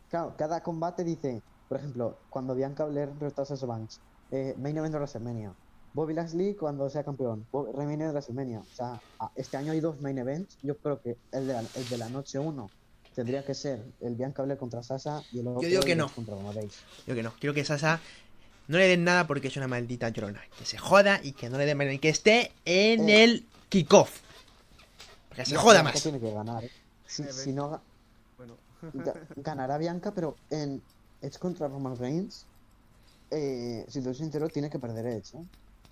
S2: claro, cada combate dice, por ejemplo, cuando Bianca Belair retó a Banks, eh, main event de WrestleMania. Bobby Lashley cuando sea campeón. Bob- main event de WrestleMania. O sea, este año hay dos main events. Yo creo que el de la, el de la noche 1 tendría que ser el Bianca Belair contra Sasha y el otro
S1: digo que no.
S2: Edge contra Roman Reigns.
S1: Yo que no. Quiero que Sasa no le den nada porque es una maldita llorona. Que se joda y que no le den. Y que esté en
S2: Eh.
S1: el kickoff. Que se
S2: No,
S1: joda
S2: Bianca
S1: más.
S2: tiene que ganar. ¿eh? Si, si no,
S3: Bueno,
S2: ga- [LAUGHS] ganará Bianca, pero en Edge contra Roman Reigns, eh, si te soy sincero, tiene que perder Edge. ¿eh?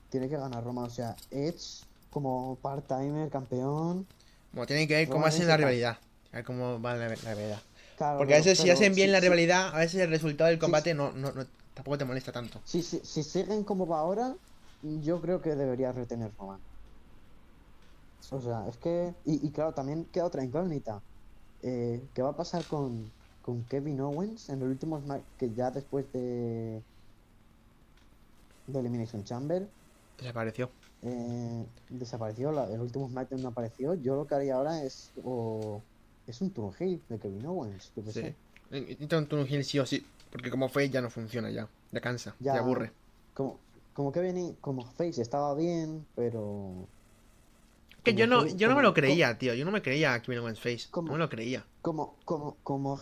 S2: Tiene que ganar Roman. O sea, Edge como part-timer, campeón.
S1: Como tienen que ver cómo hacen la rivalidad. A ver cómo va la, la rivalidad.
S2: Claro,
S1: Porque a veces si hacen bien la rivalidad, a veces el resultado del combate
S2: sí.
S1: no, no, no- tampoco te molesta tanto.
S2: Si, si, si siguen como va ahora, yo creo que debería retener Roman. O sea, es que. Y, y claro, también queda otra incógnita. Eh, ¿Qué va a pasar con, con Kevin Owens en el último Smack que ya después de. De Elimination Chamber
S1: Desapareció.
S2: eh, desapareció? la- el último SmackDown no apareció. Yo lo que haría ahora es. O, es un turn heel de Kevin Owens. yo qué
S1: Sí.
S2: sé.
S1: Necesita un turn heel sí o sí. Porque como fue ya no funciona ya. Ya cansa. Ya,
S2: Ya.
S1: aburre.
S2: Como, como Kevin. Como Face estaba bien, pero.
S1: Que yo no,
S2: heel-
S1: yo no me lo creía, tío. Yo no me creía a Kevin Owens Face. No me lo creía.
S2: como, como, como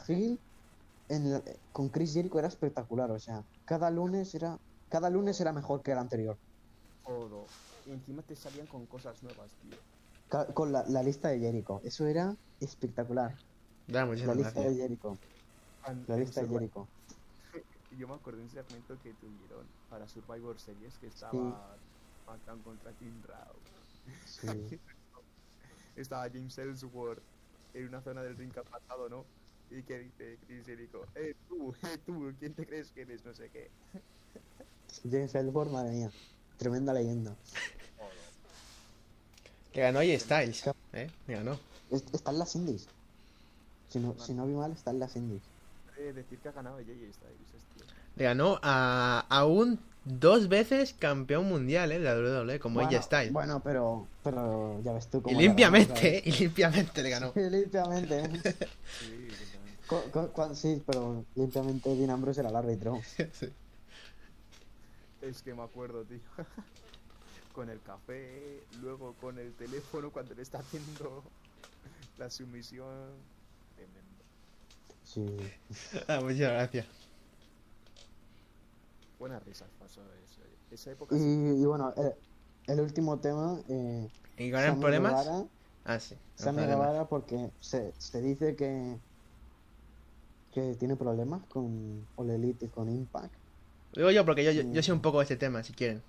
S2: en la- con Chris Jericho era espectacular, o sea, cada lunes era, cada lunes era mejor que el anterior.
S3: todo. Y encima te salían con cosas nuevas, tío.
S2: Ca- Con la, la lista de Jericho, eso era espectacular.
S1: Da
S2: La lista de. Jericho,
S3: An-
S2: la lista de Jericho. [LAUGHS]
S3: Yo me acuerdo de un segmento que tuvieron para Survivor Series que estaba
S2: Sí.
S3: Contra Team Raw.
S2: Sí. [LAUGHS]
S3: Estaba James Ellsworth en una zona del ring que ha pasado, ¿no? Y que dice Chris Jericho, eh tú, eh tú, ¿quién te crees que eres? No sé qué. [LAUGHS]
S2: James Ellsworth, madre mía, tremenda leyenda.
S1: Que ganó AJ Styles. ¿Eh? Me ganó.
S2: Es- Está en las indies. Si no, si no vi mal, está en las indies.
S3: Eh, decir que ha ganado Jay Styles, tío.
S1: Le ganó a, a un dos veces campeón mundial, ¿eh? De la WWE, como
S2: bueno,
S1: AJ Styles.
S2: Bueno, pero, pero ya ves tú
S1: y
S2: cómo le ganó,
S1: limpiamente. ¿eh? [LAUGHS] Y limpiamente le ganó. [LAUGHS]
S2: Sí, limpiamente. [LAUGHS] ¿eh?
S3: Sí,
S2: pero limpiamente Dean Ambrose era el árbitro.
S1: Sí.
S3: Es que me acuerdo, tío. [LAUGHS] con el café, luego con el teléfono cuando le está haciendo la sumisión. Tremendo.
S2: Sí.
S1: Ah, muchas gracias.
S3: Buenas risas pasó eso. Esa época
S2: Y,
S3: sí.
S2: y bueno, el, el último tema. Eh,
S1: ¿Y ganan
S2: Sammy
S1: problemas?
S2: Guevara,
S1: Ah, sí.
S2: Sammy. Guevara porque se, se dice que que tiene problemas con All Elite y con Impact.
S1: Digo yo porque yo, yo, yo
S2: Mm.
S1: sé un poco de este tema, si quieren.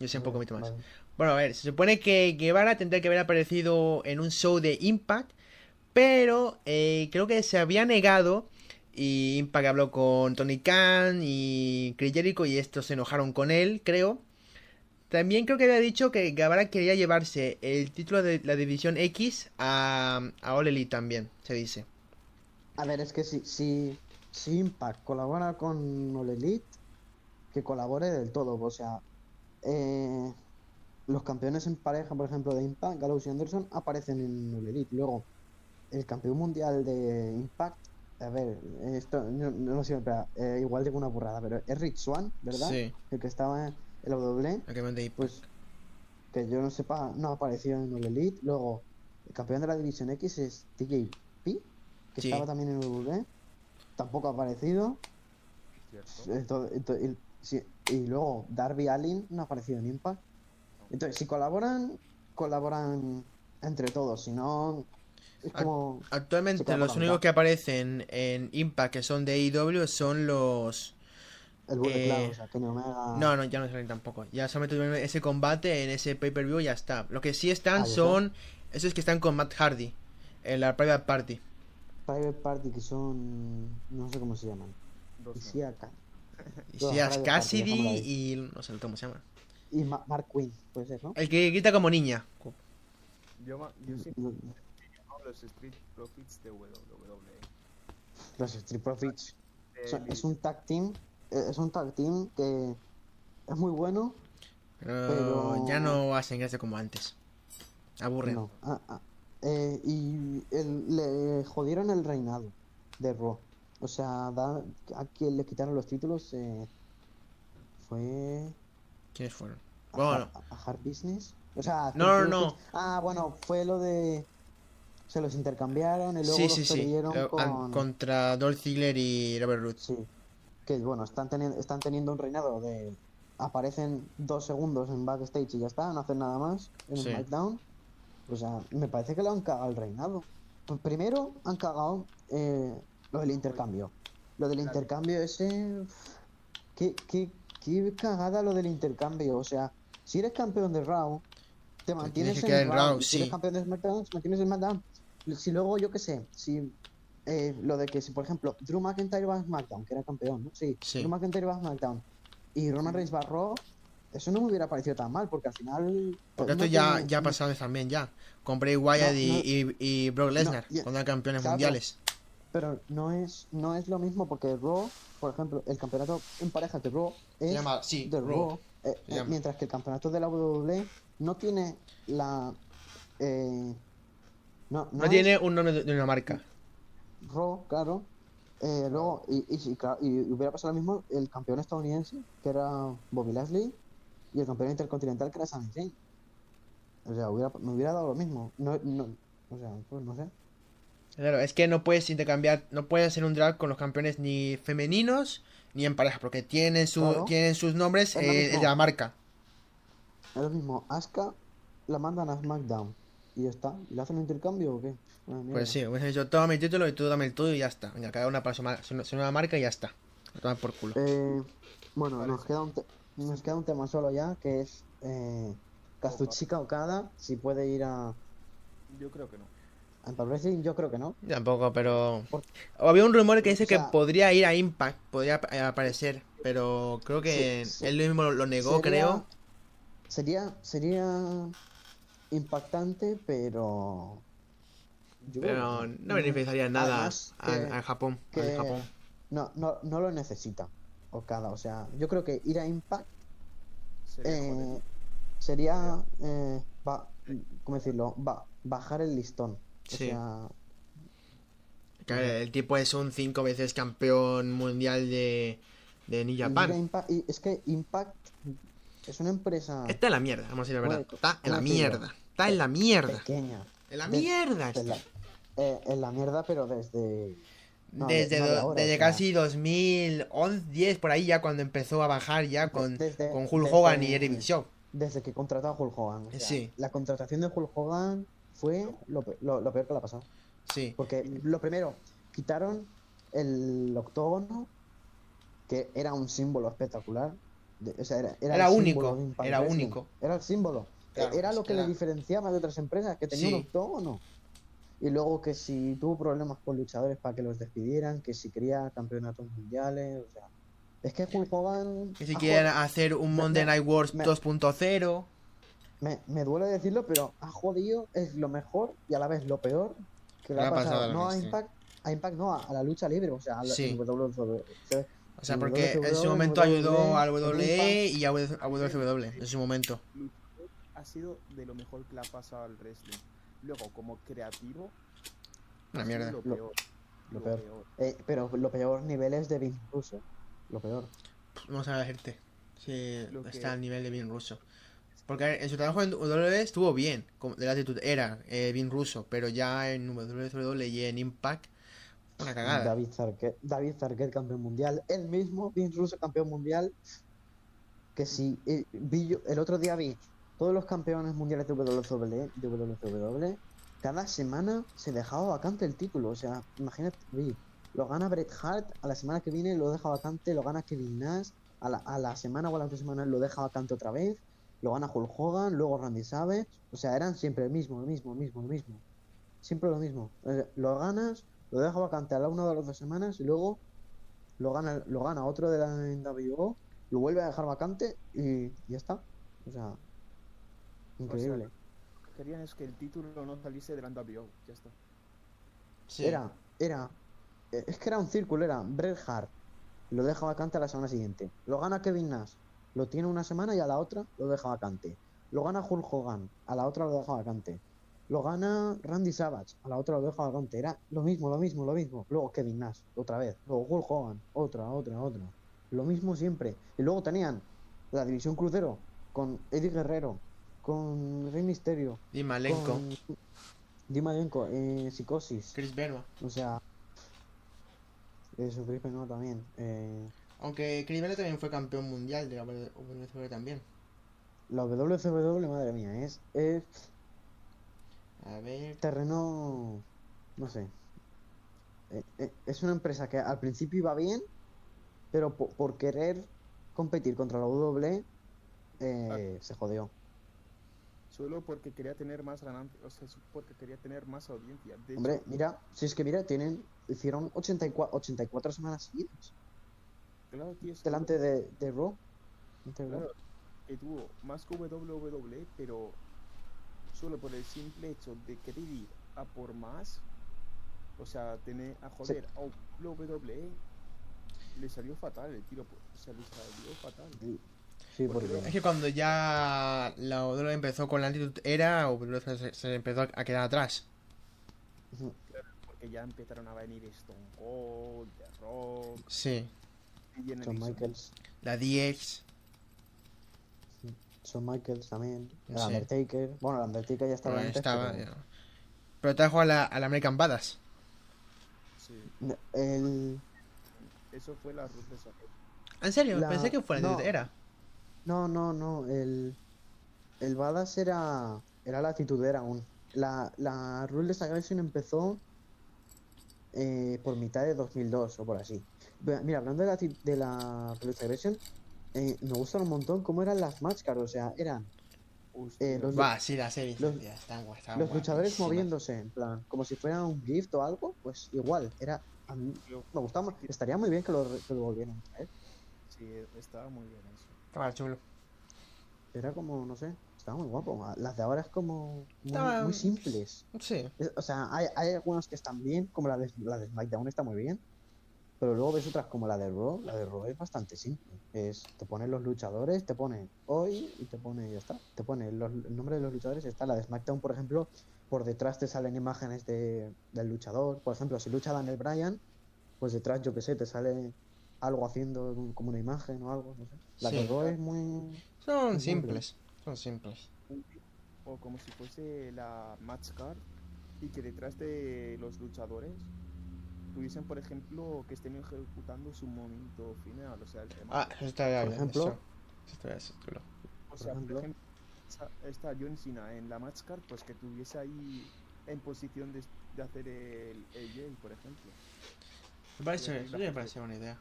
S1: Yo sé un poco
S2: Vale,
S1: más. Bueno, a ver, se supone que Guevara tendría que haber aparecido en un show de Impact, pero eh, creo que se había negado y Impact habló con Tony Khan y Chris Jericho y estos se enojaron con él, creo. También creo que había dicho que Guevara quería llevarse el título de la División X a, a All Elite también, se dice.
S2: A ver, es que si, si, si Impact colabora con All Elite, que colabore del todo. O sea, eh, los campeones en pareja, por ejemplo, de Impact, Gallows y Anderson, aparecen en All Elite. Luego, el campeón mundial de Impact, a ver, esto no, no lo sé, espera, eh, igual digo una burrada, pero es Rich Swan, ¿verdad?
S1: Sí,
S2: El que estaba en la WWE,
S1: el campeón de Impact.
S2: pues que yo no sepa, no apareció en All Elite. Luego, el campeón de la División X es TJP, que
S1: Sí.
S2: estaba también en WWE, tampoco ha aparecido. Sí, y luego Darby Allin no ha aparecido en Impact. Entonces, si colaboran, colaboran entre todos, si no, es como...
S1: Actualmente los únicos que aparecen en Impact que son de AEW son los...
S2: El Bullet
S1: eh,
S2: Club, o sea, Kenny Omega...
S1: No, no, ya no salen tampoco. Ya solamente tuvieron ese combate en ese pay-per-view y ya está. Lo que sí están
S2: Ah,
S1: son esos que están con Matt Hardy en la Private Party.
S2: Private Party, que son... no sé cómo se llaman.
S3: Dos
S2: Y Party,
S1: Cassidy y no sé cómo se llama.
S2: Y Ma- Mark Quinn, puede ser, ¿no?
S1: El que grita como niña.
S3: Yo, yo siempre llamo los Street Profits de WWE.
S2: Los Street Profits. Es un tag team, eh, es un tag team que es muy bueno.
S1: Pero,
S2: Pero-
S1: ya no hacen gracia como antes. Aburren.
S2: No, ah, ah. Eh, y el- le jodieron el reinado de Raw. O sea, da- a quien le quitaron los títulos eh, fue.
S1: ¿Quiénes fueron?
S2: A,
S1: Bueno,
S2: Hard- a Hard Business. O sea,
S1: No, no, no.
S2: Ah, bueno, fue lo de. Se los intercambiaron y luego
S1: sí,
S2: los
S1: sí, sí.
S2: con.
S1: Contra Dolph Ziggler y Robert Root.
S2: Sí. Que bueno, están teniendo, están teniendo un reinado de. Aparecen dos segundos en backstage y ya está, no hacen nada más en
S1: Sí.
S2: el SmackDown. O sea, me parece que lo han cagado el reinado. Primero han cagado eh, lo del intercambio. Lo del intercambio ese. Qué, qué, qué cagada lo del intercambio. O sea, si eres campeón de Raw, te mantienes en Raw. Si eres campeón de SmackDown, te mantienes en SmackDown. Si luego, yo qué sé, si eh, lo de que si, por ejemplo, Drew McIntyre va a SmackDown, que era campeón, ¿no? Sí,
S1: Sí.
S2: Drew McIntyre va a SmackDown y Roman Reigns va a Raw, eso no me hubiera parecido tan mal, porque al final...
S1: Porque esto ya,
S2: tiene-
S1: ya ha pasado también ya. Con Bray Wyatt
S2: No,
S1: y,
S2: no.
S1: y, y Brock Lesnar,
S2: ya.
S1: cuando eran campeones
S2: Claro.
S1: mundiales.
S2: Pero no es, no es lo mismo, porque Raw, por ejemplo, el campeonato en parejas de Raw es
S1: llama- sí,
S2: de
S1: Raw.
S2: Raw, eh,
S1: Se
S2: eh,
S1: llama.
S2: mientras que el campeonato de la WWE no tiene la... eh, no,
S1: No
S2: es-
S1: tiene un nombre de una marca.
S2: Raw, claro. Eh, luego, y, y, sí, claro, y hubiera pasado lo mismo el campeón estadounidense, que era Bobby Lashley, y el campeón intercontinental, que era Sami Zayn. O sea, hubiera, me hubiera dado lo mismo. No, no, o sea, pues no sé.
S1: Claro, es que no puedes intercambiar, no puedes hacer un drag con los campeones ni femeninos ni en pareja, porque tienen, su,
S2: Claro.
S1: tienen sus nombres eh, de la marca.
S2: Es lo mismo, Asuka la mandan a SmackDown. Y ya está. ¿Y le hacen un intercambio o qué?
S1: Pues sí, hubiese dicho, toma mi título y tú dame el tuyo y ya está. Venga, cada una para su, mar- su, su nueva marca y ya está. A tomar por culo.
S2: Eh, bueno,
S3: Vale.
S2: nos queda, un te- nos queda un tema solo ya, que es eh, Kazuchika Okada, si puede ir a,
S3: Yo creo que no.
S2: A Impact Wrestling, yo creo que no.
S1: Tampoco, pero...
S2: Por-
S1: Había un rumor que dice
S2: O sea-
S1: que podría ir a Impact, podría ap- aparecer, pero creo que
S2: Sí, sí.
S1: él mismo lo, negó,
S2: Sería-
S1: creo.
S2: Sería, sería impactante, pero. yo
S1: Pero no beneficiaría nada Japón. al
S2: que
S1: Japón.
S2: no, no, no lo necesita Okada. O sea, yo creo que ir a Impact
S3: Sería
S2: eh, sería. Eh, va, ¿Cómo decirlo? Va, bajar el listón. O
S1: Sí.
S2: sea,
S1: el tipo es un cinco veces campeón mundial de, de New Japan.
S2: Y es que Impact es una empresa
S1: Está en la mierda, vamos a decir la verdad.
S2: Bueno,
S1: Está en la mierda. Está en la mierda.
S2: pequeña.
S1: En la
S2: de-
S1: mierda.
S2: de la- eh, en la mierda, pero desde. no, de-
S1: Desde,
S2: no de ahora,
S1: desde
S2: o sea,
S1: casi 2011, 10 por ahí ya cuando empezó a bajar ya con,
S2: Desde-
S1: con Hulk
S2: desde-
S1: Hogan y Eric Bischoff.
S2: Desde que contrató a Hulk Hogan. o sea,
S1: Sí.
S2: La contratación de Hulk Hogan fue lo, lo- lo peor que le ha pasado.
S1: Sí.
S2: Porque lo primero, quitaron el octógono, que era un símbolo espectacular. de- o sea, era, era,
S1: único, era único.
S2: Era el símbolo.
S1: Claro,
S2: era lo
S1: que
S2: le diferenciaba de otras empresas, que tenía
S1: Sí.
S2: un octógono. Y luego que si tuvo problemas con luchadores para que los despidieran, que si quería campeonatos mundiales, o sea... Es que Hulk Hogan...
S1: Que si quieren hacer un Monday Night Wars
S2: me-
S1: 2.0.
S2: Me, me duele decirlo, pero ha jodido, es lo mejor y a la vez lo peor que le
S1: Le
S2: ha
S1: ha pasado
S2: pasado.
S1: a la
S2: No a
S1: sí.
S2: Impact, a Impact no, a, a la lucha libre, o sea, a la
S1: Sí.
S2: WWE.
S1: O sea, porque en su
S2: WWE,
S1: momento ayudó al WWE y a WWE en su momento.
S3: Ha sido de lo mejor que le ha pasado al wrestling. Luego, como creativo,
S1: Una mierda.
S3: Lo
S2: Lo-
S3: peor.
S2: lo peor. Eh, pero lo peor niveles de Vince Russo. Lo peor.
S1: Vamos a decirte si
S3: Lo que-
S1: está al nivel de Vin Russo. Porque en su trabajo en WWE estuvo bien, de la actitud era eh, Vin Russo, pero ya en WWE y en Impact, una cagada.
S2: David Zarquet, David Zarquet, campeón mundial. Él mismo, Vince Russo, campeón mundial. Que si eh, vi yo- el otro día vi todos los campeones mundiales de WWE, de WWE, cada semana se dejaba vacante el título. O sea, imagínate, vi, lo gana Bret Hart, a la semana que viene lo deja vacante, lo gana Kevin Nash, a la, a la semana o a la otra semana lo deja vacante otra vez, lo gana Hulk Hogan, luego Randy Savage. O sea, eran siempre el mismo, el mismo, el mismo, el mismo. Siempre lo mismo. Lo ganas, lo deja vacante a la una de las dos semanas y luego lo gana, lo gana otro de la NWO, lo vuelve a dejar vacante y ya está. O sea, increíble.
S3: Lo que querían es que el título no saliese de la NWO. Ya está.
S1: Sí.
S2: Era, era, eh, es que era un círculo, era Bret Hart, lo deja vacante a la semana siguiente. Lo gana Kevin Nash, lo tiene una semana y a la otra lo deja vacante. Lo gana Hulk Hogan, a la otra lo deja vacante. Lo gana Randy Savage, a la otra lo deja vacante. Era lo mismo, lo mismo, lo mismo. Luego Kevin Nash, otra vez. Luego Hulk Hogan, otra, otra, otra. Lo mismo siempre. Y luego tenían la división crucero con Eddie Guerrero, con Rey Misterio,
S1: Y Malenko.
S2: con Dimalenko, eh, Psicosis,
S1: Chris Benoit.
S2: o sea, eso Chris Benoit también. Eh,
S1: Aunque Chris Benoit también fue campeón mundial de la WCW también.
S2: la WCW, madre mía, es, es
S1: A ver.
S2: terreno, no sé. Eh, eh, es una empresa que al principio iba bien, pero po- por querer competir contra la WWE eh, se jodió.
S3: Solo porque quería tener más ganancias, o sea, porque quería tener más audiencia. De
S2: Hombre,
S3: hecho,
S2: mira, si es que mira, tienen, hicieron 84, 84 semanas seguidas
S3: claro, tío, es que-
S2: delante de, de Raw. Delante de Raw.
S3: claro, que tuvo más que WWE, pero solo por el simple hecho de querer ir a por más, o sea, tener a joder a WWE, le salió fatal el tiro, por- o sea, le salió fatal.
S2: Sí,
S3: Porque
S2: porque
S1: Es que cuando ya la WWE empezó con la Attitude Era, WWE se, se empezó a quedar atrás.
S3: Porque ya empezaron a venir Stone Cold, The Rock,
S1: Sí.
S3: X-
S2: Michaels,
S1: La DX.
S2: Shawn Michaels también, el
S1: Sí.
S2: Undertaker. Bueno, el Undertaker ya estaba
S1: Bueno,
S2: antes,
S1: estaba,
S2: pero
S1: ya. Pero trajo a la, a la American Badass.
S3: Sí,
S2: el
S3: eso fue la Ruth de.
S1: ¿En serio?
S2: La-
S1: Pensé que fuera la
S2: no.
S1: Era.
S2: No, no, no. El, el Badass era, era la actitudera aún. La, la Ruthless Aggression empezó eh, por mitad de 2002 o por así. Mira, hablando de la, de la Aggression, eh, me gustan un montón cómo eran las match cards. O sea, eran Eh, los-
S1: sí, la serie.
S2: los-
S1: ya están guay, están
S2: los luchadores moviéndose, en plan, como si fuera un gift o algo. Pues igual, era. A mí me gustaba. Estaría muy bien que lo, re- que lo volvieran a traer.
S3: sí, estaba muy bien eso.
S1: Estaba chulo.
S2: Era como, no sé, estaba muy guapo. Las de ahora es como muy,
S1: Estaba-
S2: muy simples.
S1: Sí.
S2: Es- O sea, hay, hay algunos que están bien, como la de, la de SmackDown está muy bien. Pero luego ves otras como la de Raw. La de Raw es bastante simple. Es, te ponen los luchadores, te pone hoy y te pone, ya está. Te pone los- el nombre de los luchadores. Está la de SmackDown, por ejemplo. Por detrás te salen imágenes de, del luchador. Por ejemplo, si lucha Daniel Bryan, pues detrás, yo que sé, te sale algo haciendo como una imagen o algo. No sé. La de. Raw es muy.
S1: Son
S2: Muy
S1: simples. Son simples.
S3: O como si fuese la match card y que detrás de los luchadores tuviesen, por ejemplo, que estén ejecutando su momento final, o sea, el tema.
S1: Ah, eso estaría
S2: Por
S1: bien.
S2: ejemplo.
S1: Eso, eso estaría eso, chulo.
S3: o sea,
S2: ejemplo.
S3: por ejemplo, está John Cena en la match card, pues que tuviese ahí en posición de, de hacer el, el Jay, por ejemplo.
S1: Me parece, eso
S3: la-
S1: me parece buena idea.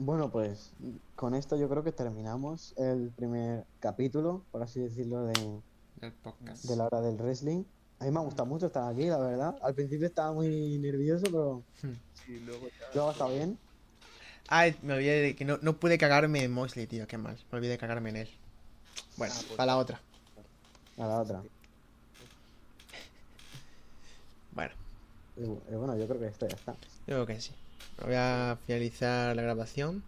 S2: Bueno, pues con esto yo creo que terminamos el primer capítulo, por así decirlo, de,
S1: Del podcast.
S2: de la hora del wrestling. A mí me ha gustado mucho estar aquí, la verdad. Al principio estaba muy nervioso, pero
S3: Sí, luego ya-
S2: luego está bien.
S1: Ay, me olvidé de que no, no pude cagarme en Mosley, tío, qué mal. Me olvidé de cagarme en él. Bueno,
S3: Ah, pues-
S1: para la otra.
S2: A la otra.
S1: Bueno,
S2: y bueno, yo creo que esto ya está.
S1: yo creo que sí. Voy a finalizar la grabación.